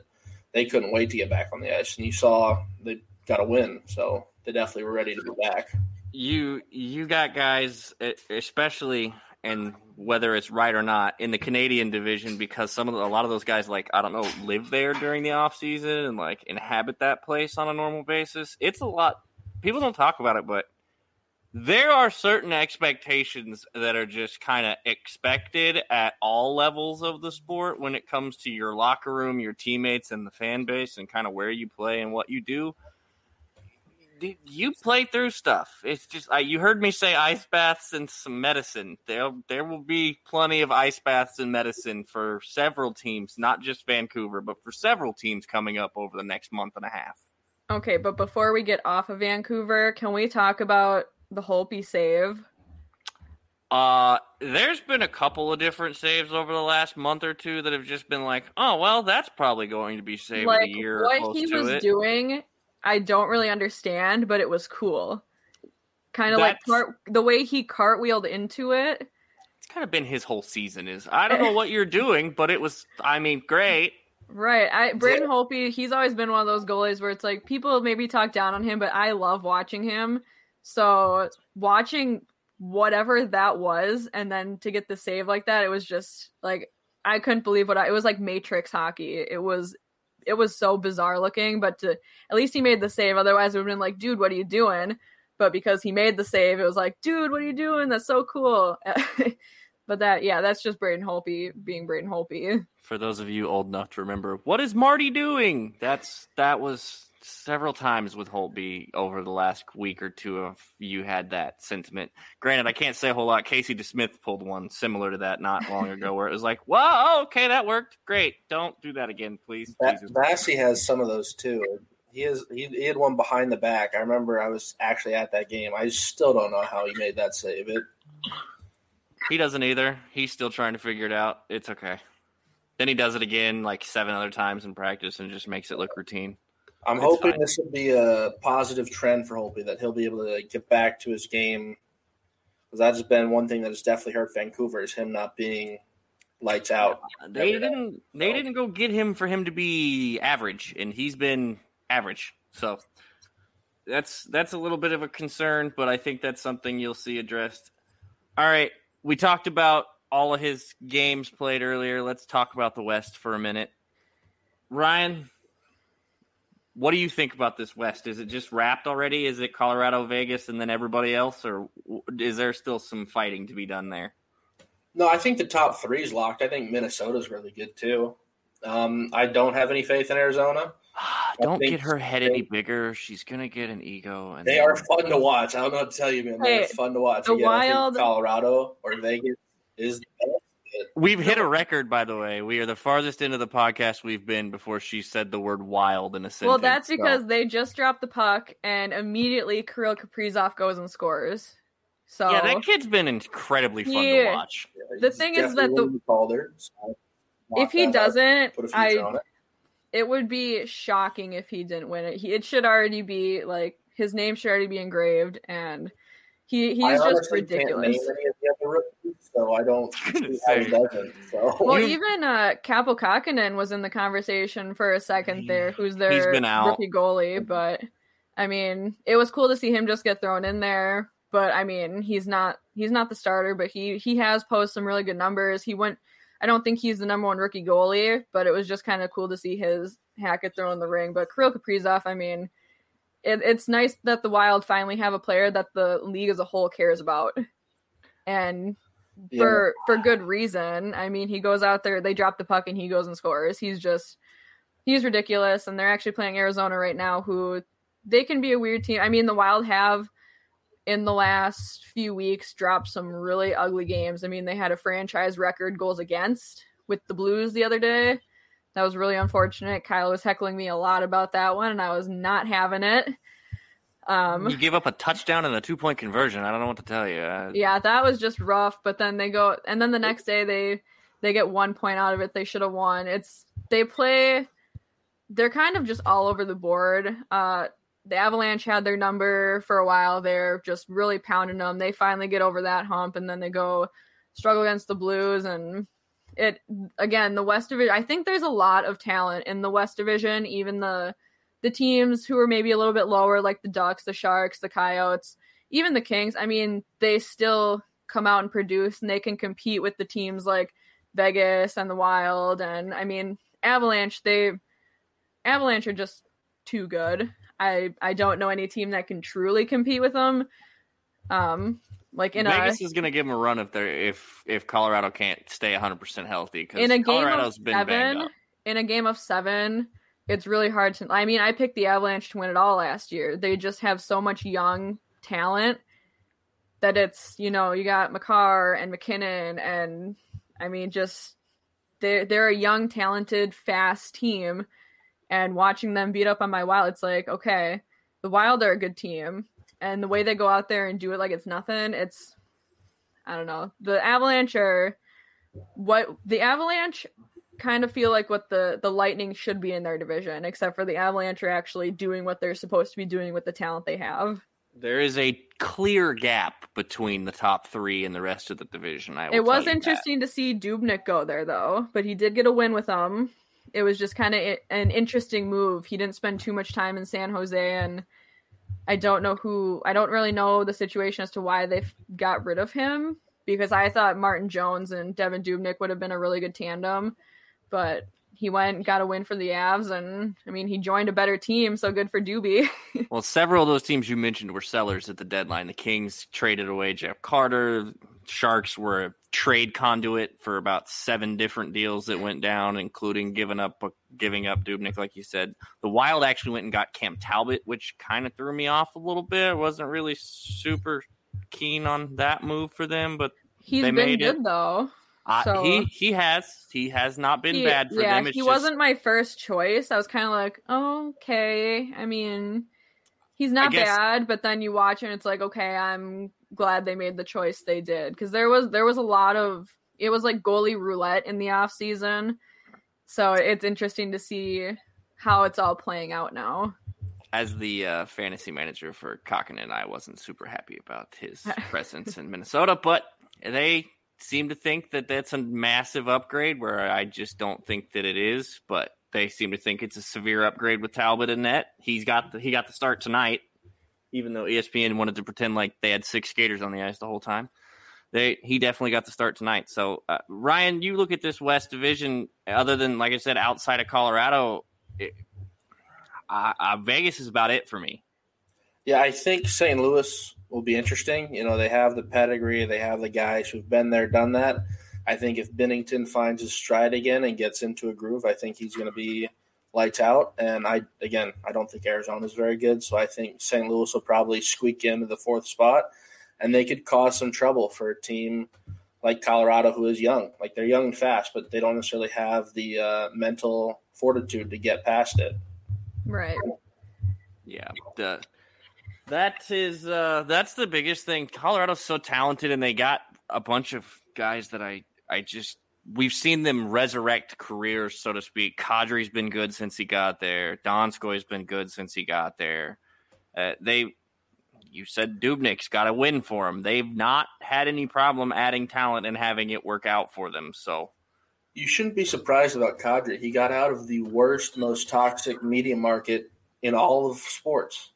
Speaker 3: they couldn't wait to get back on the ice, and you saw they got a win. So they definitely were ready to be back.
Speaker 1: You you got guys, especially and whether it's right or not in the Canadian division, because some of the, a lot of those guys like I don't know live there during the off season and like inhabit that place on a normal basis. It's a lot. People don't talk about it, but there are certain expectations that are just kind of expected at all levels of the sport when it comes to your locker room, your teammates, and the fan base, and kind of where you play and what you do. You play through stuff. It's just uh, you heard me say ice baths and some medicine. There, there will be plenty of ice baths and medicine for several teams, not just Vancouver, but for several teams coming up over the next month and a half.
Speaker 2: Okay, but before we get off of Vancouver, can we talk about the Holtby save?
Speaker 1: Uh, there's been a couple of different saves over the last month or two that have just been like, oh well, that's probably going to be save
Speaker 2: like
Speaker 1: of the year
Speaker 2: what he was
Speaker 1: it.
Speaker 2: doing i don't really understand but it was cool kind of like cart- the way he cartwheeled into it
Speaker 1: it's kind of been his whole season. Is I don't know what you're doing, but it was. I mean, great.
Speaker 2: right i braden holtby he's always been one of those goalies where it's like people maybe talk down on him but i love watching him so watching whatever that was and then to get the save like that it was just like i couldn't believe what I, it was like matrix hockey it was it was so bizarre looking but to at least he made the save otherwise it would have been like dude what are you doing? But because he made the save it was like dude what are you doing? That's so cool. But that yeah that's just braden holtby being braden holtby.
Speaker 1: For those of you old enough to remember, what is Marty doing? That's that was several times with Holtby over the last week or two of you had that sentiment. Granted, I can't say a whole lot. Casey DeSmith pulled one similar to that not long ago where it was like, "Well, oh, okay, that worked. Great. Don't do that again, please."
Speaker 3: Massey has some of those too. He has he, he had one behind the back. I remember I was actually at that game. I still don't know how he made that save. It
Speaker 1: he doesn't either. He's still trying to figure it out. It's okay. Then he does it again like seven other times in practice and just makes it look routine.
Speaker 3: I'm
Speaker 1: It's
Speaker 3: hoping
Speaker 1: fine.
Speaker 3: this will be a positive trend for Holtby that he'll be able to get back to his game. Because that's been one thing that has definitely hurt Vancouver is him not being lights out.
Speaker 1: They didn't. They didn't go get him for him to be average, and he's been average. So that's that's a little bit of a concern, but I think that's something you'll see addressed. All right, we talked about all of his games played earlier. Let's talk about the West for a minute. Ryan, what do you think about this West? Is it just wrapped already? Is it Colorado, Vegas, and then everybody else, or is there still some fighting to be done there?
Speaker 3: No, I think the top three is locked. I think Minnesota's really good too. Um, I don't have any faith in Arizona.
Speaker 1: Don't get her head
Speaker 3: they-
Speaker 1: any bigger. She's gonna get an ego. And
Speaker 3: They are fun to watch. I don't know what to tell you, man. They're
Speaker 2: Hey,
Speaker 3: fun to watch.
Speaker 2: the
Speaker 3: Again, I think
Speaker 2: Wild-
Speaker 3: Colorado or Vegas is the best.
Speaker 1: We've hit a record, by the way. We are the farthest into the podcast we've been before she said the word "wild" in a sentence.
Speaker 2: Well, that's
Speaker 1: so-
Speaker 2: because they just dropped the puck and immediately Kirill Kaprizov goes and scores. So
Speaker 1: yeah, that kid's been incredibly fun to
Speaker 2: Yeah.
Speaker 1: watch.
Speaker 2: The thing is that the-
Speaker 3: winning Calder, so
Speaker 2: if he doesn't,
Speaker 3: put
Speaker 2: I
Speaker 3: it.
Speaker 2: it would be shocking if he didn't win it. He, it should already be like his name should already be engraved, and he
Speaker 3: I
Speaker 2: he's just
Speaker 3: honestly can't name
Speaker 2: ridiculous.
Speaker 3: Any of the other rookies, so I don't see how he doesn't. So
Speaker 2: Well,
Speaker 1: You-
Speaker 2: even uh, Kaapo Kähkönen was in the conversation for a second there, who's their
Speaker 1: been out.
Speaker 2: rookie goalie. But I mean, it was cool to see him just get thrown in there. But I mean, he's not he's not the starter, but he he has posted some really good numbers. He went. I don't think he's the number one rookie goalie, but it was just kind of cool to see his Hackett throw in the ring. But Kirill Kaprizov, I mean, it, it's nice that the Wild finally have a player that the league as a whole cares about, and
Speaker 3: Yeah.
Speaker 2: for for good reason. I mean, he goes out there, they drop the puck, and he goes and scores. He's just he's ridiculous, and they're actually playing Arizona right now, who they can be a weird team. I mean, the Wild have in the last few weeks dropped some really ugly games. I mean, they had a franchise record goals against with the Blues the other day. That was really unfortunate. Kyle was heckling me a lot about that one, and I was not having it. Um,
Speaker 1: You give up a touchdown and a two point conversion. I don't know what to tell you. Uh,
Speaker 2: yeah, that was just rough. But then they go, and then the next day they they get one point out of it. They should have won. It's they play. They're kind of just all over the board. Uh, the Avalanche had their number for a while. They're just really pounding them. They finally get over that hump, and then they go struggle against the Blues. And it again, the West Division. I think there's a lot of talent in the West Division. Even the the teams who are maybe a little bit lower, like the Ducks, the Sharks, the Coyotes, even the Kings. I mean, they still come out and produce, and they can compete with the teams like Vegas and the Wild. And I mean, Avalanche. They Avalanche are just too good. I I don't know any team that can truly compete with them. Um, like in
Speaker 1: Vegas
Speaker 2: a
Speaker 1: is going to give them a run if they're if if Colorado can't stay 100 percent healthy because
Speaker 2: in a game
Speaker 1: Colorado's
Speaker 2: of
Speaker 1: been banged
Speaker 2: seven,
Speaker 1: up.
Speaker 2: in a game of seven, it's really hard to. I mean, I picked the Avalanche to win it all last year. They just have so much young talent that it's you know you got Makar and MacKinnon and I mean just they're they're a young, talented, fast team, and watching them beat up on my Wild, it's like okay, the Wild are a good team, and the way they go out there and do it like it's nothing, it's I don't know. The Avalanche are what the Avalanche kind of feel like what the the Lightning should be in their division, except for the Avalanche are actually doing what they're supposed to be doing with the talent they have.
Speaker 1: There is a clear gap between the top three and the rest of the division. I
Speaker 2: It was
Speaker 1: you that.
Speaker 2: interesting to see Dubnyk go there though, but he did get a win with them. It was just kind of an interesting move. He didn't spend too much time in San Jose, and I don't know who. I don't really know the situation as to why they got rid of him because I thought Martin Jones and Devan Dubnyk would have been a really good tandem, but he went got a win for the Avs, and I mean he joined a better team, so good for Doobie.
Speaker 1: Well, several of those teams you mentioned were sellers at the deadline. The Kings traded away Jeff Carter. Sharks were a trade conduit for about seven different deals that went down, including giving up giving up Dubnyk, like you said. The Wild actually went and got Cam Talbot, which kind of threw me off a little bit. I wasn't really super keen on that move for them, but
Speaker 2: he's
Speaker 1: they
Speaker 2: been
Speaker 1: made
Speaker 2: good
Speaker 1: it.
Speaker 2: though.
Speaker 1: Uh,
Speaker 2: So-
Speaker 1: he he has he has not been
Speaker 2: He-
Speaker 1: bad for
Speaker 2: yeah,
Speaker 1: them. It's
Speaker 2: he
Speaker 1: just,
Speaker 2: wasn't my first choice. I was kind of like, okay. I mean, he's not
Speaker 1: guess-
Speaker 2: bad, but then you watch and it's like, okay, I'm glad they made the choice they did because there was there was a lot of it was like goalie roulette in the off season. So it's interesting to see how it's all playing out now.
Speaker 1: as the uh, fantasy manager for Kähkönen, I wasn't super happy about his presence in Minnesota, but they seem to think that that's a massive upgrade where I just don't think that it is, but they seem to think it's a severe upgrade with Talbot and net. He's got the, he got the start tonight, even though ESPN wanted to pretend like they had six skaters on the ice the whole time. They he definitely got the start tonight. So uh, Ryan, you look at this West Division. Other than like I said, outside of Colorado, it, uh, uh, Vegas is about it for me.
Speaker 3: Yeah, I think St. Louis will be interesting. You know, they have the pedigree, they have the guys who've been there, done that. I think if Binnington finds his stride again and gets into a groove, I think he's going to be lights out. And I, again, I don't think Arizona is very good, so I think St. Louis will probably squeak into the fourth spot, and they could cause some trouble for a team like Colorado, who is young. Like they're young and fast, but they don't necessarily have the uh, mental fortitude to get past it.
Speaker 2: Right.
Speaker 1: Yeah, the, that is uh, that's the biggest thing. Colorado's so talented, and they got a bunch of guys that I I just we've seen them resurrect careers, so to speak. Kadri's been good since he got there. Donskoy's been good since he got there. Uh, they, you said Dubnyk's got a win for him. They've not had any problem adding talent and having it work out for them. So
Speaker 3: You shouldn't be surprised about Kadri. He got out of the worst, most toxic media market in all of sports.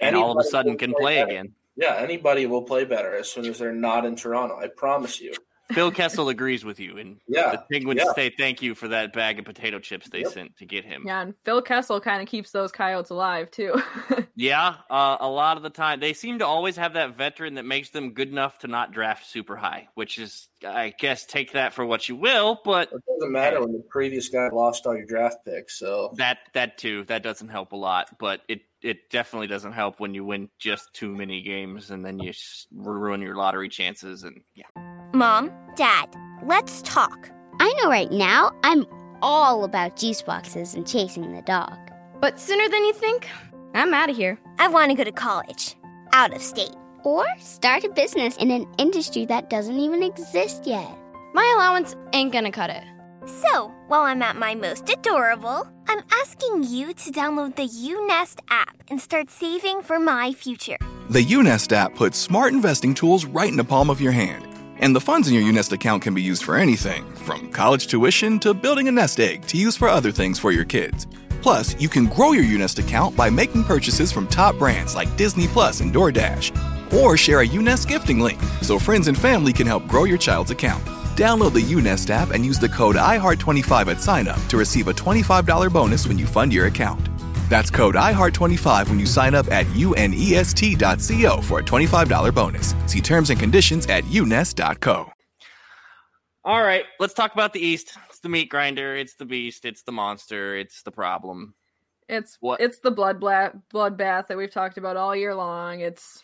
Speaker 1: And all of a sudden can play
Speaker 3: better.
Speaker 1: again.
Speaker 3: Yeah, anybody will play better as soon as they're not in Toronto. I promise you.
Speaker 1: Phil Kessel agrees with you, and
Speaker 3: Yeah,
Speaker 1: the Penguins
Speaker 3: yeah.
Speaker 1: say thank you for that bag of potato chips they
Speaker 3: Yep.
Speaker 1: sent to get him.
Speaker 2: Yeah, and Phil Kessel kind of keeps those coyotes alive too.
Speaker 1: Yeah, uh, a lot of the time they seem to always have that veteran that makes them good enough to not draft super high, which is, I guess, take that for what you will. But
Speaker 3: It doesn't matter when the previous guy lost all your draft picks. So
Speaker 1: that that too that doesn't help a lot. But it it definitely doesn't help when you win just too many games and then you ruin your lottery chances. And yeah,
Speaker 4: Mom, Dad, let's talk.
Speaker 5: I know right now I'm all about juice boxes and chasing the dog.
Speaker 6: But sooner than you think, I'm out of here.
Speaker 4: I want to go to college, out of state.
Speaker 5: Or start a business in an industry that doesn't even exist yet.
Speaker 6: My allowance ain't gonna cut it.
Speaker 4: So, while I'm at my most adorable, I'm asking you to download the UNest app and start saving for my future.
Speaker 7: The Unest app puts smart investing tools right in the palm of your hand. And the funds in your Unest account can be used for anything from college tuition to building a nest egg to use for other things for your kids. Plus, you can grow your Unest account by making purchases from top brands like Disney Plus and DoorDash. Or share a Unest gifting link so friends and family can help grow your child's account. Download the Unest app and use the code IHEART25 at sign up to receive a $25 bonus when you fund your account. That's code IHEART25 when you sign up at unest.co for a $25 bonus. See terms and conditions at unest.co.
Speaker 1: all right, let's talk about the East. It's the meat grinder. It's the beast. It's the monster. It's the problem.
Speaker 2: it's
Speaker 1: What-
Speaker 2: it's the blood bla- bloodbath that we've talked about all year long. It's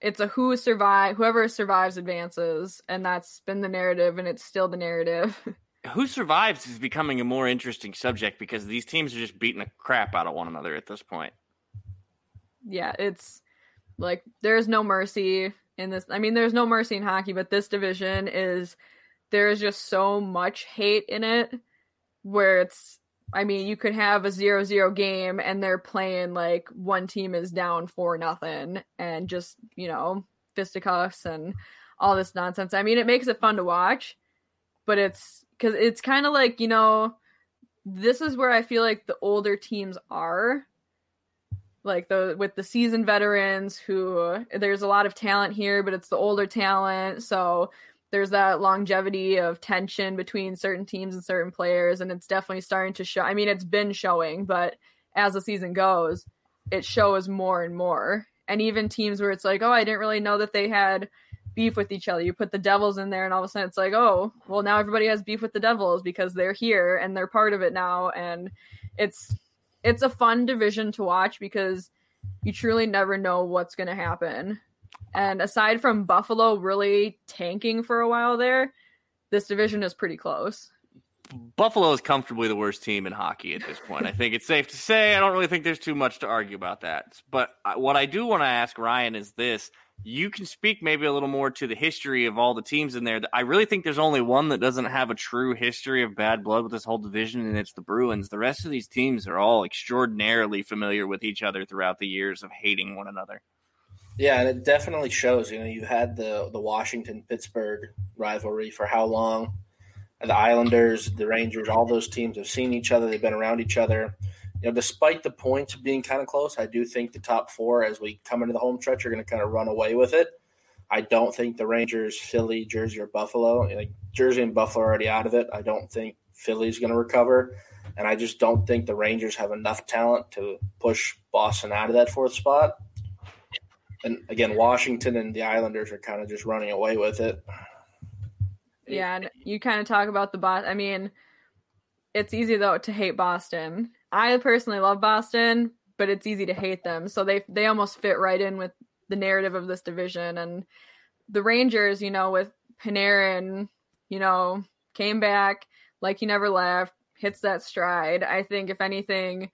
Speaker 2: it's a who survive whoever survives advances, and that's been the narrative, and it's still the narrative.
Speaker 1: Who survives is becoming a more interesting subject because these teams are just beating the crap out of one another at this point.
Speaker 2: yeah, it's like there's no mercy in this. I mean, there's no mercy in hockey, but this division is there is just so much hate in it where it's I mean, you could have a zero zero game and they're playing like one team is down for nothing and just, you know, fisticuffs and all this nonsense. I mean, it makes it fun to watch, but it's because it's kind of like, you know, this is where I feel like the older teams are. Like the with the seasoned veterans who there's a lot of talent here but it's the older talent. So there's that longevity of tension between certain teams and certain players and it's definitely starting to show. I mean it's been showing but as the season goes it shows more and more. And even teams where it's like oh i didn't really know that they had beef with each other. You put the Devils in there, and all of a sudden it's like, oh, well, now everybody has beef with the Devils because they're here and they're part of it now, and it's it's a fun division to watch because you truly never know what's going to happen. And aside from Buffalo really tanking for a while there, this division is pretty close.
Speaker 1: Buffalo is comfortably the worst team in hockey at this point. I think it's safe to say. I don't really think there's too much to argue about that. But what I do want to ask Ryan is this you can speak maybe a little more to the history of all the teams in there. I really think there's only one that doesn't have a true history of bad blood with this whole division, and it's the Bruins. The rest of these teams are all extraordinarily familiar with each other throughout the years of hating one another.
Speaker 3: Yeah, and it definitely shows. You know, you had the the Washington Pittsburgh rivalry for how long? The Islanders, the Rangers, all those teams have seen each other. They've been around each other you know, despite the points being kind of close, I do think the top four as we come into the home stretch are going to kind of run away with it. I don't think the Rangers, Philly, Jersey, or Buffalo. Know, Jersey and Buffalo are already out of it. I don't think Philly's going to recover, and I just don't think the Rangers have enough talent to push Boston out of that fourth spot. And again, Washington and the Islanders are kind of just running away with it.
Speaker 2: Yeah, you kind of talk about the boss. I mean, it's easy though to hate Boston I personally love Boston, but it's easy to hate them. So they they almost fit right in with the narrative of this division and the Rangers, you know, with Panarin, you know, came back like he never left, hits that stride. I think if anything,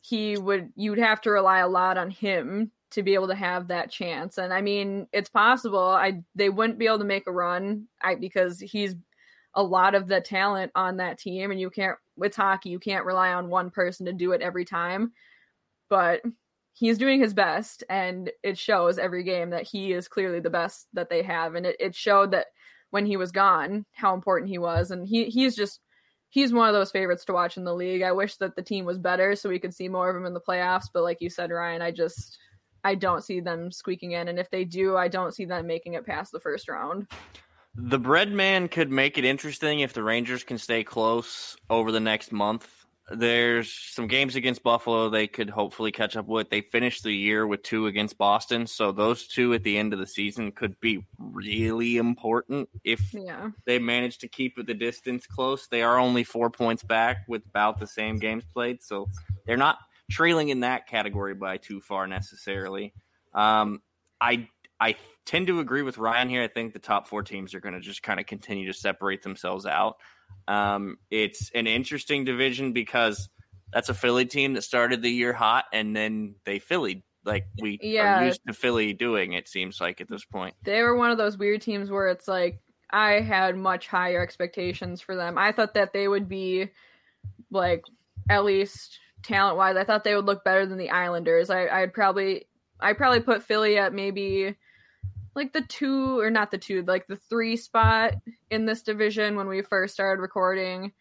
Speaker 2: he would you would have to rely a lot on him to be able to have that chance. And I mean, it's possible. I they wouldn't be able to make a run I, because he's a lot of the talent on that team and you can't with hockey you can't rely on one person to do it every time but he's doing his best and it shows every game that he is clearly the best that they have and it, it showed that when he was gone how important he was and he he's just he's one of those favorites to watch in the league. I wish that the team was better so we could see more of him in the playoffs but like you said ryan i just i don't see them squeaking in and if they do i don't see them making it past the first round
Speaker 1: the bread man could make it interesting if the Rangers can stay close over the next month. There's some games against Buffalo they could hopefully catch up with. They finished the year with two against Boston, so those two at the end of the season could be really important if
Speaker 2: yeah.
Speaker 1: they manage to keep the distance close. They are only four points back with about the same games played, so they're not trailing in that category by too far necessarily. Um, I I tend to agree with Ryan here. I think the top four teams are going to just kind of continue to separate themselves out. Um, it's an interesting division because that's a Philly team that started the year hot and then they Philly like we yeah. are used to Philly doing. It seems like at this point
Speaker 2: they were one of those weird teams where it's like I had much higher expectations for them. I thought that they would be like at least talent wise. I thought they would look better than the Islanders. I, I'd probably I probably put Philly at maybe like the two or not the two, like the three spot in this division when we first started recording.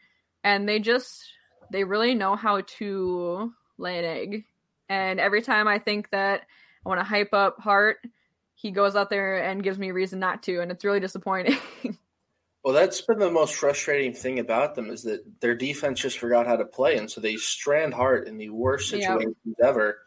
Speaker 2: And they just they really know how to lay an egg. And every time I think that I want to hype up Hart, he goes out there and gives me a reason not to, and it's really disappointing.
Speaker 3: well, that's been the most frustrating thing about them is that their defense just forgot how to play, and so they strand Hart in the worst situations ever.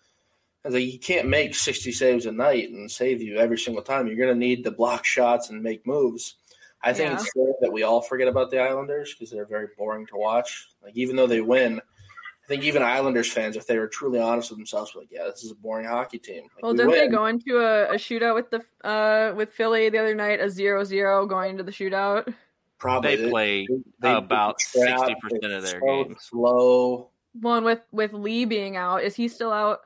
Speaker 3: Because like, you can't make 60 saves a night and save you every single time. You're going to need to block shots and make moves. I think yeah. it's fair that we all forget about the Islanders because they're very boring to watch. Like even though they win, I think even Islanders fans, if they were truly honest with themselves, were like, yeah, this is a boring hockey team. Like,
Speaker 2: well, we didn't win. they go into a, a, shootout with the uh, with Philly the other night, a 0-0 going into the shootout?
Speaker 1: Probably they play they, they about sixty percent of their so games.
Speaker 3: Slow.
Speaker 2: Well, and with with Lee being out, is he still out?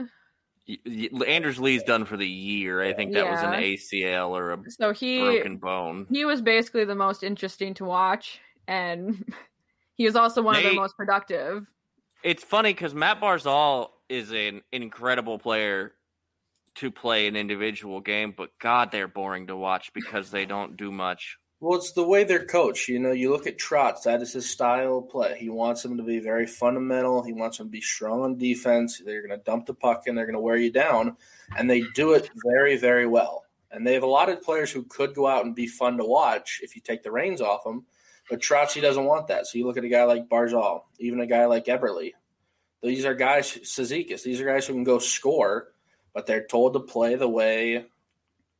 Speaker 1: Anders Lee's done for the year. I think that yeah. was an ACL or a so he, broken bone.
Speaker 2: He was basically the most interesting to watch, and he was also one they, of the most productive.
Speaker 1: It's funny because Mat Barzal is an incredible player to play an individual game, but God, they're boring to watch because they don't do much.
Speaker 3: Well, it's the way they're coached. You know, you look at Trotz, that is his style of play. He wants them to be very fundamental. He wants them to be strong on defense. They're going to dump the puck and they're going to wear you down. And they do it very, very well. And they have a lot of players who could go out and be fun to watch if you take the reins off them. But Trotz, he doesn't want that. So you look at a guy like Barzal, even a guy like Eberle. These are guys, Cizikas, these are guys who can go score, but they're told to play the way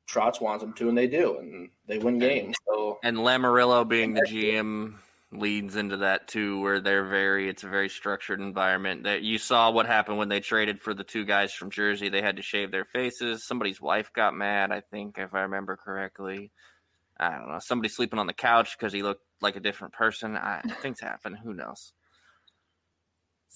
Speaker 3: Trotz wants them to, and they do, and they win games. So
Speaker 1: and Lamoriello being the GM leads into that too, where they're very it's a very structured environment. That you saw what happened when they traded for the two guys from Jersey. They had to shave their faces. Somebody's wife got mad, I think, if I remember correctly. I don't know. Somebody sleeping on the couch because he looked like a different person. I, things happen. Who knows?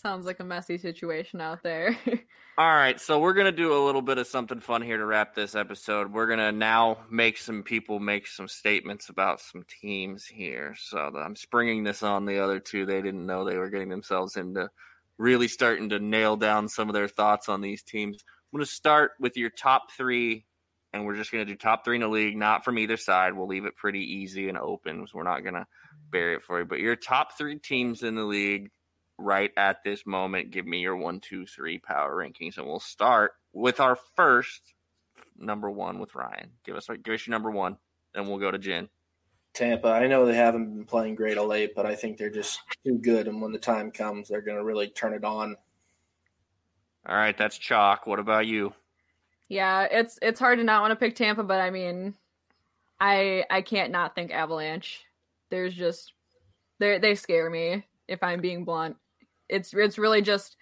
Speaker 2: Sounds like a messy situation out there.
Speaker 1: All right, so we're gonna do a little bit of something fun here to wrap this episode. We're gonna now make some people make some statements about some teams here. So I'm springing this on the other two. They didn't know they were getting themselves into really starting to nail down some of their thoughts on these teams. I'm gonna start with your top three, and we're just gonna do top three in the league, not from either side. We'll leave it pretty easy and open. So we're not gonna bury it for you. But your top three teams in the league right at this moment. Give me your one, two, three power rankings, and we'll start with our first number one with Ryan. Give us give us your number one, and we'll go to Jen.
Speaker 3: Tampa. I know they haven't been playing great of late, but I think they're just too good, and when the time comes, they're going to really turn it on.
Speaker 1: All right, that's chalk. What about you?
Speaker 2: Yeah, it's it's hard to not want to pick Tampa, but I mean, I I can't not think Avalanche. There's just they they scare me if I'm being blunt it's it's really just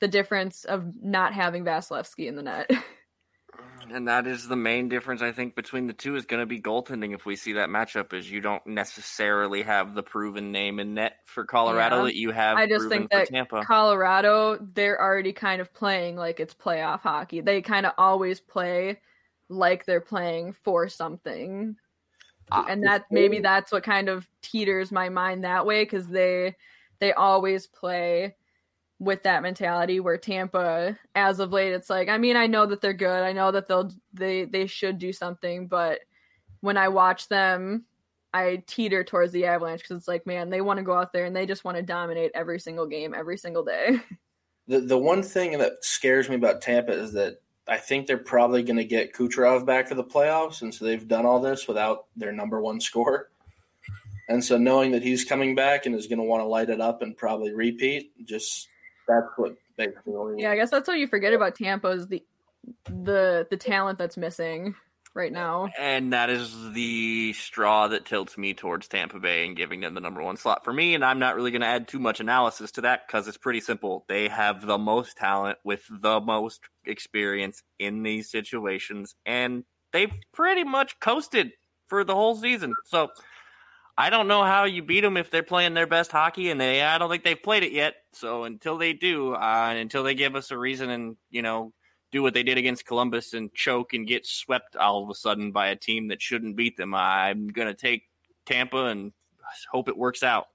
Speaker 2: the difference of not having Vasilevskiy in the net.
Speaker 1: and that is the main difference I think between the two is going to be goaltending. If we see that matchup, is you don't necessarily have the proven name in net for Colorado yeah. that you have.
Speaker 2: I just think that
Speaker 1: Tampa.
Speaker 2: Colorado they're already kind of playing like it's playoff hockey. They kind of always play like they're playing for something. Uh, and that maybe that's what kind of teeters my mind that way because they they always play with that mentality where Tampa as of late it's like I mean I know that they're good. I know that they'll they they should do something, but when I watch them I teeter towards the Avalanche cuz it's like man, they want to go out there and they just want to dominate every single game every single day.
Speaker 3: The the one thing that scares me about Tampa is that I think they're probably going to get Kucherov back for the playoffs and so they've done all this without their number 1 scorer. And so knowing that he's coming back and is going to want to light it up and probably repeat, just that's what basically.
Speaker 2: Yeah, I guess that's what you forget about Tampa is the the the talent that's missing right now.
Speaker 1: And that is the straw that tilts me towards Tampa Bay and giving them the number one slot for me. And I'm not really going to add too much analysis to that because it's pretty simple. They have the most talent with the most experience in these situations, and they've pretty much coasted for the whole season. So I don't know how you beat them if they're playing their best hockey, and they I don't think they've played it yet. So until they do, uh, until they give us a reason and you know do what they did against Columbus and choke and get swept all of a sudden by a team that shouldn't beat them, I'm gonna take Tampa and hope it works out.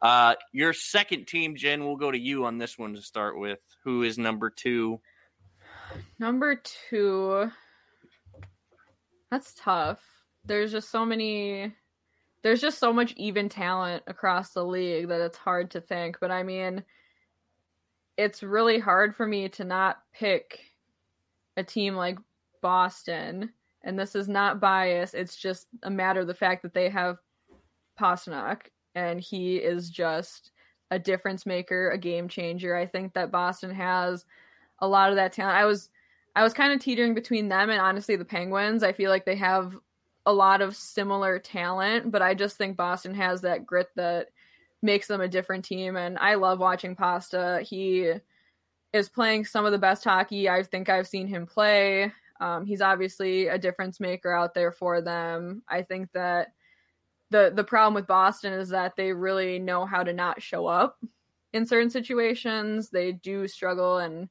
Speaker 1: Uh, your second team, Jen, we'll go to you on this one to start with. Who is number two?
Speaker 2: Number two. That's tough. There's just so many there's just so much even talent across the league that it's hard to think. But I mean, it's really hard for me to not pick a team like Boston. And this is not bias. It's just a matter of the fact that they have Pastrnak, and he is just a difference maker, a game changer. I think that Boston has a lot of that talent. I was I was kind of teetering between them and honestly the Penguins. I feel like they have a lot of similar talent, but I just think Boston has that grit that makes them a different team. And I love watching Pasta. He is playing some of the best hockey I think I've seen him play. Um, he's obviously a difference maker out there for them. I think that the the problem with Boston is that they really know how to not show up in certain situations. They do struggle, and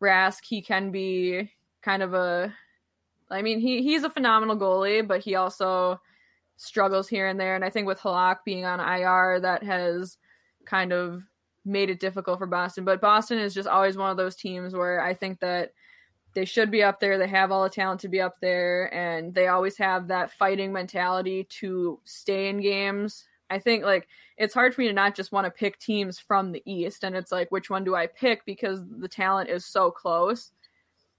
Speaker 2: Rask he can be kind of a I mean, he he's a phenomenal goalie, but he also struggles here and there. And I think with Halak being on IR, that has kind of made it difficult for Boston. But Boston is just always one of those teams where I think that they should be up there. They have all the talent to be up there, and they always have that fighting mentality to stay in games. I think like it's hard for me to not just want to pick teams from the East, and it's like which one do I pick because the talent is so close.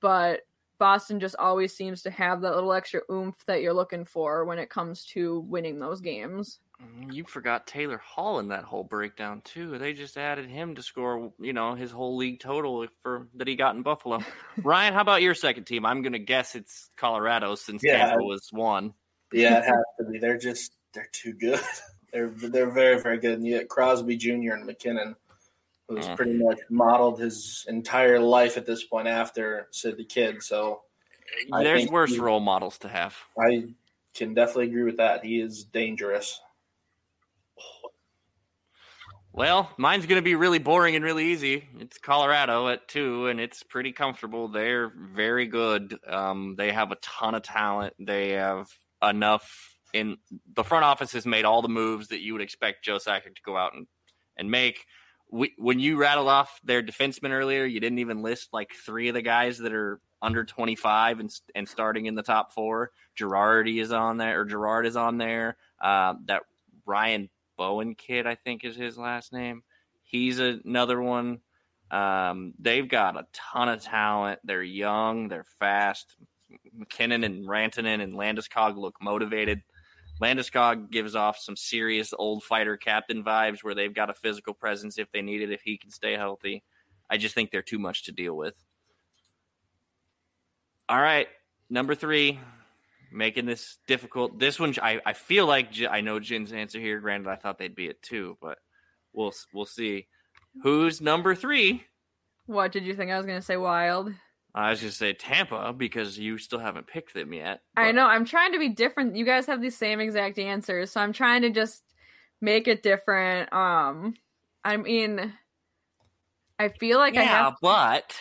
Speaker 2: But Boston just always seems to have that little extra oomph that you're looking for when it comes to winning those games.
Speaker 1: Mm, You forgot Taylor Hall in that whole breakdown too. They just added him to score, you know, his whole league total for that he got in Buffalo. Ryan, how about your second team? I'm gonna guess it's Colorado since
Speaker 3: Yeah.
Speaker 1: Tampa was one.
Speaker 3: Yeah, it has to be. They're just they're too good. They're they're very very good. And you get Crosby Jr. and MacKinnon, who's
Speaker 1: Mm.
Speaker 3: pretty much modeled his entire life at this point after Sid the Kid. So
Speaker 1: There's worse
Speaker 3: he-
Speaker 1: role models to have.
Speaker 3: I can definitely agree with that. He is dangerous.
Speaker 1: Well, mine's going to be really boring and really easy. It's Colorado at two, and it's pretty comfortable. They're very good. Um, they have a ton of talent. They have enough in the front office has made all the moves that you would expect Joe Sakic to go out and, and make. We, when you rattled off their defensemen earlier, you didn't even list like three of the guys that are under 25 and, and starting in the top four. Girardi is on there, or Gerard is on there. Uh, that Ryan Bowen kid, I think is his last name. He's another one. Um, they've got a ton of talent. They're young, they're fast. MacKinnon and Rantanen and Landeskog look motivated. Landeskog gives off some serious old fighter captain vibes where they've got a physical presence if they need it, if he can stay healthy. I just think they're too much to deal with. All right, number three, making this difficult. This one, I, I feel like J- I know Jen's answer here. Granted, I thought they'd be at two, but we'll we'll see. Who's number three?
Speaker 2: What did you think I was going to say? Wild.
Speaker 1: I was going to say Tampa because you still haven't picked them yet.
Speaker 2: I know. I'm trying to be different. You guys have the same exact answers, so I'm trying to just make it different. Um, I mean, I feel like I
Speaker 1: Yeah,
Speaker 2: have
Speaker 1: but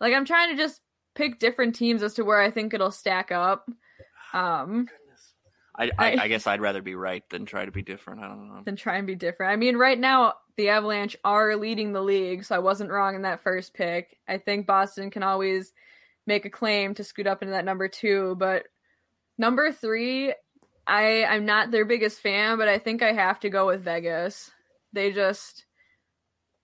Speaker 2: like I'm trying to just pick different teams as to where I think it'll stack up. Um,
Speaker 1: I, I,
Speaker 2: I-
Speaker 1: guess I'd rather be right than try to be different. I don't know.
Speaker 2: than try and be different. I mean, right now the Avalanche are leading the league, so I wasn't wrong in that first pick. I think Boston can always make a claim to scoot up into that number two, but number three, I I'm not their biggest fan, but I think I have to go with Vegas. They just,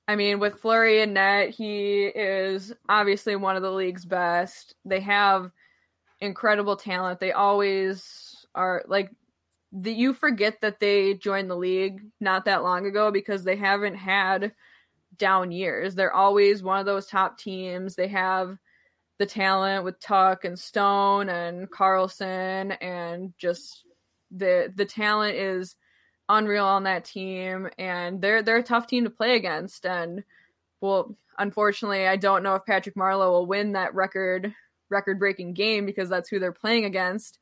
Speaker 2: I mean, with Fleury and net, he is obviously one of the league's best. They have incredible talent. They always are like the, you forget that they joined the league not that long ago because they haven't had down years. They're always one of those top teams. They have the talent with Tuch and Stone and Karlsson and just the the talent is unreal on that team and they're they're a tough team to play against and well unfortunately I don't know if Patrick Marleau will win that record record breaking game because that's who they're playing against.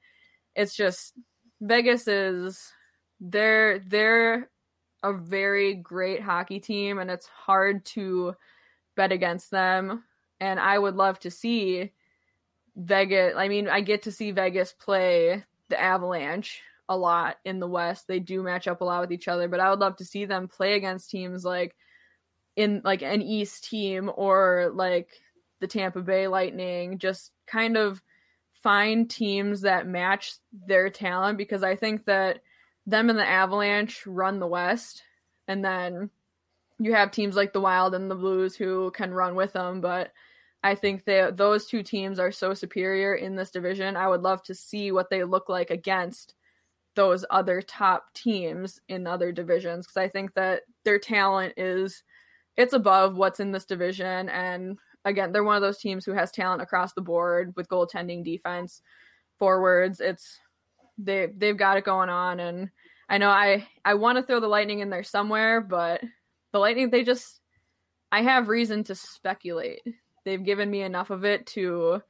Speaker 2: It's just Vegas is they're they're a very great hockey team and it's hard to bet against them and I would love to see Vegas I mean I get to see Vegas play the Avalanche a lot in the West. They do match up a lot with each other, but I would love to see them play against teams like in like an East team or like the Tampa Bay Lightning, just kind of find teams that match their talent because I think that them and the Avalanche run the West and then you have teams like the Wild and the Blues who can run with them, but I think that those two teams are so superior in this division. I would love to see what they look like against those other top teams in other divisions because I think that their talent is it's above what's in this division and again they're one of those teams who has talent across the board with goaltending defense forwards it's they they've got it going on and I know I I want to throw the lightning in there somewhere but the lightning they just I have reason to speculate they've given me enough of it to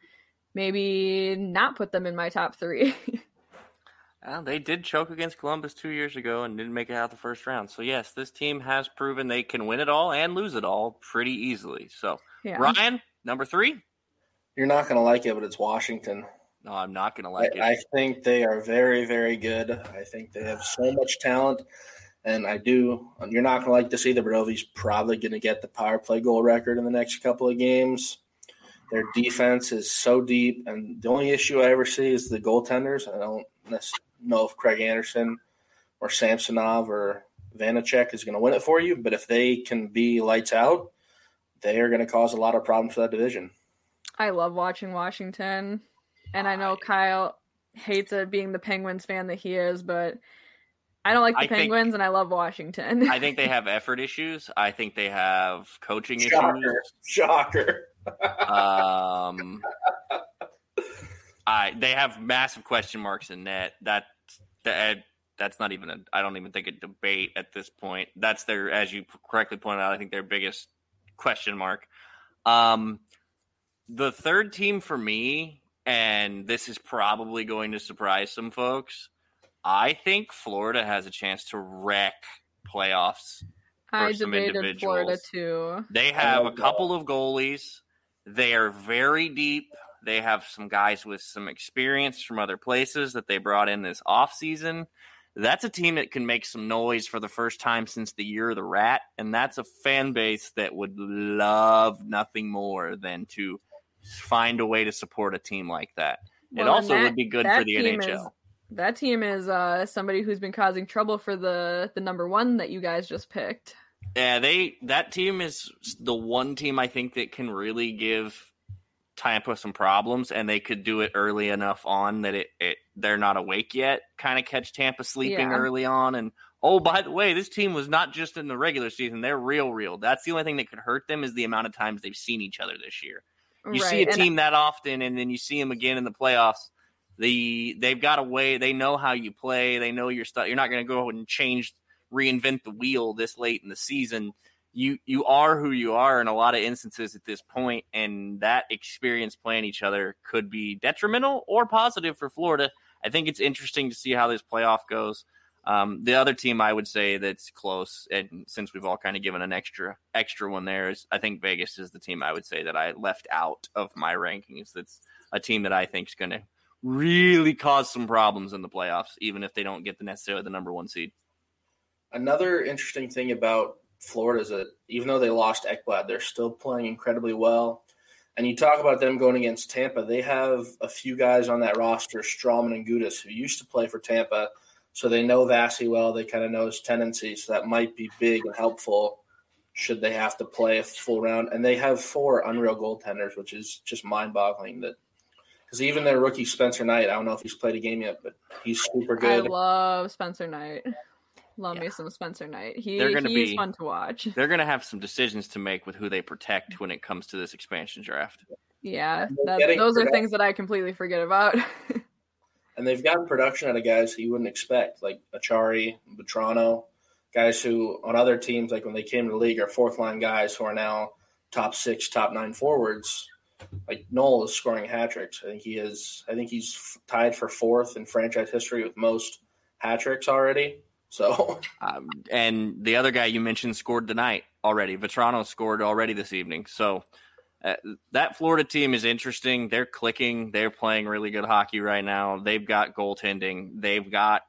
Speaker 2: maybe not put them in my top 3
Speaker 1: Well, they did choke against Columbus two years ago and didn't make it out the first round. So yes, this team has proven they can win it all and lose it all pretty easily. So
Speaker 2: yeah
Speaker 1: Ryan, number three.
Speaker 3: You're not going to like it, but it's Washington.
Speaker 1: No, I'm not gonna like
Speaker 3: I, I think they are very, very good. I think they have so much talent. And I do, you're not going to like this either, but Ovi's probably going to get the power play goal record in the next couple of games. Their defense is so deep. And the only issue I ever see is the goaltenders. I don't know if Craig Anderson or Samsonov or Vanecek is going to win it for you. But if they can be lights out, they are going to cause a lot of problems for that division.
Speaker 2: I love watching Washington, and I know Kyle hates it being the Penguins fan that he is, but I don't like the
Speaker 1: I think-
Speaker 2: Penguins, and I love Washington.
Speaker 1: I think they have effort issues. I think they have coaching
Speaker 3: Shocker.
Speaker 1: issues.
Speaker 3: Shocker.
Speaker 1: Um, I they have massive question marks in net. That that that's not even a. I don't even think a debate at this point. That's their, as you correctly pointed out. I think their biggest question mark. Um, the third team for me, and this is probably going to surprise some folks. I think Florida has a chance to wreck playoffs
Speaker 2: I
Speaker 1: some
Speaker 2: debated Florida too.
Speaker 1: They have a
Speaker 3: love that.
Speaker 1: couple of goalies. They are very deep. They have some guys with some experience from other places that they brought in this offseason. That's a team that can make some noise for the first time since the year of the rat. And that's a fan base that would love nothing more than to find a way to support a team like that. it
Speaker 2: Well, and
Speaker 1: also
Speaker 2: that-
Speaker 1: would be good for the NHL.
Speaker 2: is- that team is uh, somebody who's been causing trouble for the the number one that you guys just picked.
Speaker 1: Yeah, they that team is the one team I think that can really give Tampa some problems, and they could do it early enough on that it, it they're not awake yet. Kind of catch Tampa sleeping
Speaker 2: Yeah.
Speaker 1: early on, and oh by the way, this team was not just in the regular season; they're real, real. That's the only thing that could hurt them is the amount of times they've seen each other this year. You see a
Speaker 2: and-
Speaker 1: team that often, and then you see them again in the playoffs. The they've got a way. They know how you play. They know your stuff. You're not going to go and change, reinvent the wheel this late in the season. You you are who you are in a lot of instances at this point, and that experience playing each other could be detrimental or positive for Florida. I think it's interesting to see how this playoff goes. Um, the other team I would say that's close, and since we've all kind of given an extra extra one there, is I think Vegas is the team I would say that I left out of my rankings. That's a team that I think is going to really cause some problems in the playoffs, even if they don't get the necessarily the number one seed.
Speaker 3: Another interesting thing about Florida is that even though they lost Ekblad, they're still playing incredibly well. And you talk about them going against Tampa, they have a few guys on that roster, Stralman and Gudas, who used to play for Tampa. So they know Vassy well. They kind of know his tendencies. So that might be big and helpful should they have to play a full round. And they have four unreal goaltenders, which is just mind boggling. That Because even their rookie, Spencer Knight, I don't know if he's played a game yet, but he's super good.
Speaker 2: I love Spencer Knight. Love me some Spencer Knight. He
Speaker 1: They're gonna
Speaker 2: he's
Speaker 1: be-
Speaker 2: fun to watch.
Speaker 1: They're going to have some decisions to make with who they protect when it comes to this expansion draft.
Speaker 2: Yeah, that,
Speaker 3: getting
Speaker 2: those are things that I completely forget about.
Speaker 3: and they've gotten production out of guys who you wouldn't expect, like Acciari, Vatrano, guys who on other teams, like when they came to the league, are fourth line guys who are now top six, top nine forwards. Like Noel is scoring hat tricks. I think he is. I think he's f- tied for fourth in franchise history with most hat tricks already. So
Speaker 1: Um, and the other guy you mentioned scored tonight already. Vatrano scored already this evening. So uh, that Florida team is interesting. They're clicking. They're playing really good hockey right now. They've got goaltending. They've got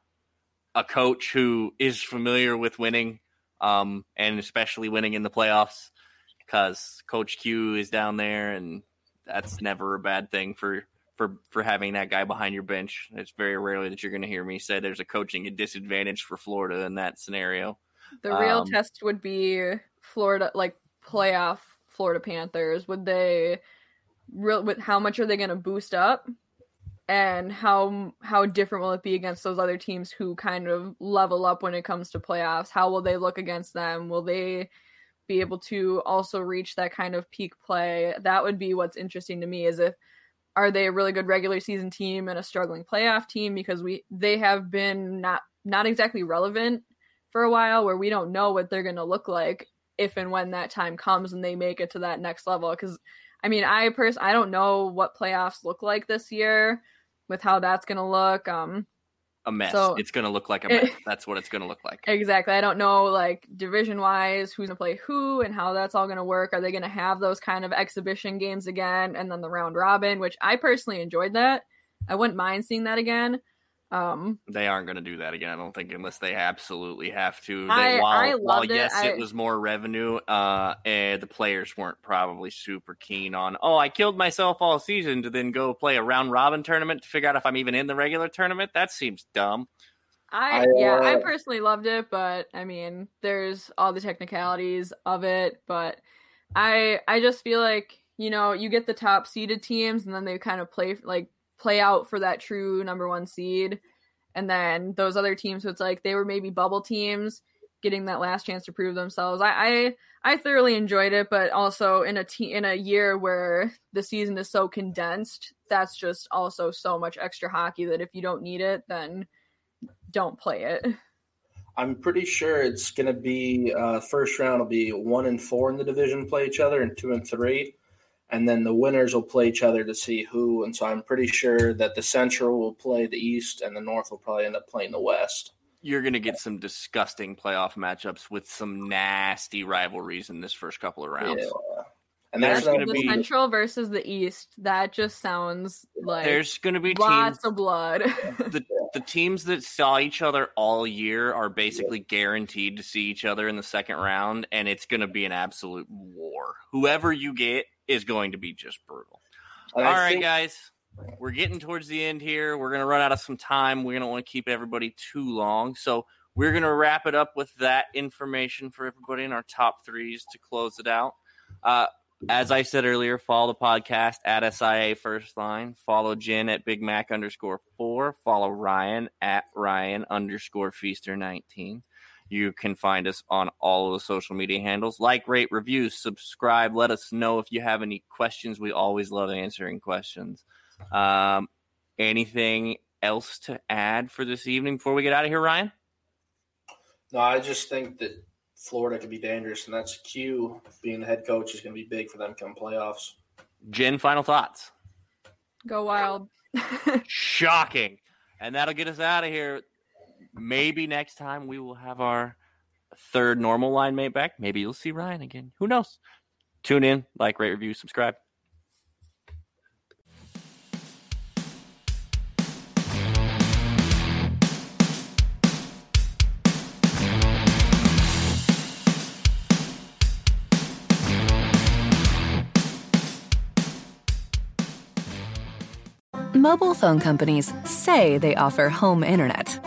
Speaker 1: a coach who is familiar with winning, um, and especially winning in the playoffs because Coach Q is down there, and that's never a bad thing for for for having that guy behind your bench. It's very rarely that you're going to hear me say there's a coaching disadvantage for Florida in that scenario.
Speaker 2: the real
Speaker 1: Um,
Speaker 2: test would be Florida, like playoff Florida Panthers. Would they real with how much are they going to boost up, and how how different will it be against those other teams who kind of level up when it comes to playoffs? How will they look against them? Will they be able to also reach that kind of peak play? That would be what's interesting to me. Is if are they a really good regular season team and a struggling playoff team? Because we they have been not not exactly relevant for a while where we don't know what they're going to look like if and when that time comes and they make it to that next level. Cuz I mean I pers- I don't know what playoffs look like this year with how that's going to look. Um
Speaker 1: A mess.
Speaker 2: So-
Speaker 1: it's going to look like a
Speaker 2: It-
Speaker 1: mess. That's what it's going to look like.
Speaker 2: Exactly. I don't know like division wise who's gonna play who and how that's all gonna work. Are they gonna have those kind of exhibition games again and then the round robin, which I personally enjoyed that. I wouldn't mind seeing that again. Um
Speaker 1: They aren't going to do that again. I don't think unless they absolutely have to. They,
Speaker 2: I-
Speaker 1: while,
Speaker 2: I
Speaker 1: while
Speaker 2: loved it.
Speaker 1: yes,
Speaker 2: I-
Speaker 1: it was more revenue. Uh, and the players weren't probably super keen on. Oh, I killed myself all season to then go play a round robin tournament to figure out if I'm even in the regular tournament. That seems dumb.
Speaker 2: I,
Speaker 3: I,
Speaker 2: yeah, I
Speaker 3: uh,
Speaker 2: personally loved it, but I mean, there's all the technicalities of it, but I I just feel like, you know, you get the top seeded teams and then they kind of play like play out for that true number 1 seed And then those other teams, so it's like they were maybe bubble teams getting that last chance to prove themselves. I I, I thoroughly enjoyed it, but also in a te- in a year where the season is so condensed, that's just also so much extra hockey that if you don't need it, then don't play it.
Speaker 3: I'm pretty sure it's going to be uh, first round will be one and four in the division play each other, and two and three, and then the winners will play each other to see who. And so I'm pretty sure that the Central will play the East, and the North will probably end up playing the West.
Speaker 1: You're going to get some disgusting playoff matchups with some nasty rivalries in this first couple of rounds.
Speaker 3: Yeah.
Speaker 1: And there's going to
Speaker 2: the
Speaker 1: be
Speaker 2: Central versus the East. That just sounds like
Speaker 1: there's going to be
Speaker 2: lots
Speaker 1: teams,
Speaker 2: of blood.
Speaker 1: the the teams that saw each other all year are basically guaranteed to see each other in the second round, and it's going to be an absolute war. Whoever you get is going to be just brutal. All right, think- guys. We're getting towards the end here. We're going to run out of some time. We don't want to keep everybody too long. So we're going to wrap it up with that information for everybody in our top threes to close it out. Uh, as I said earlier, follow the podcast at SIA First Line. Follow Jen at Big Mac underscore four. Follow Ryan at Ryan underscore Feaster 19. You can find us on all of the social media handles. Like, rate, review, subscribe. Let us know if you have any questions. We always love answering questions. Um, anything else to add for this evening before we get out of here, Ryan?
Speaker 3: No, I just think that Florida could be dangerous, and that's Q being the head coach is going to be big for them come playoffs.
Speaker 1: Jen, final thoughts.
Speaker 2: Go wild.
Speaker 1: Shocking. And that'll get us out of here. Maybe next time we will have our third normal line mate back. Maybe you'll see Ryan again. Who knows? Tune in, like, rate, review, subscribe.
Speaker 8: Mobile phone companies say they offer home internet.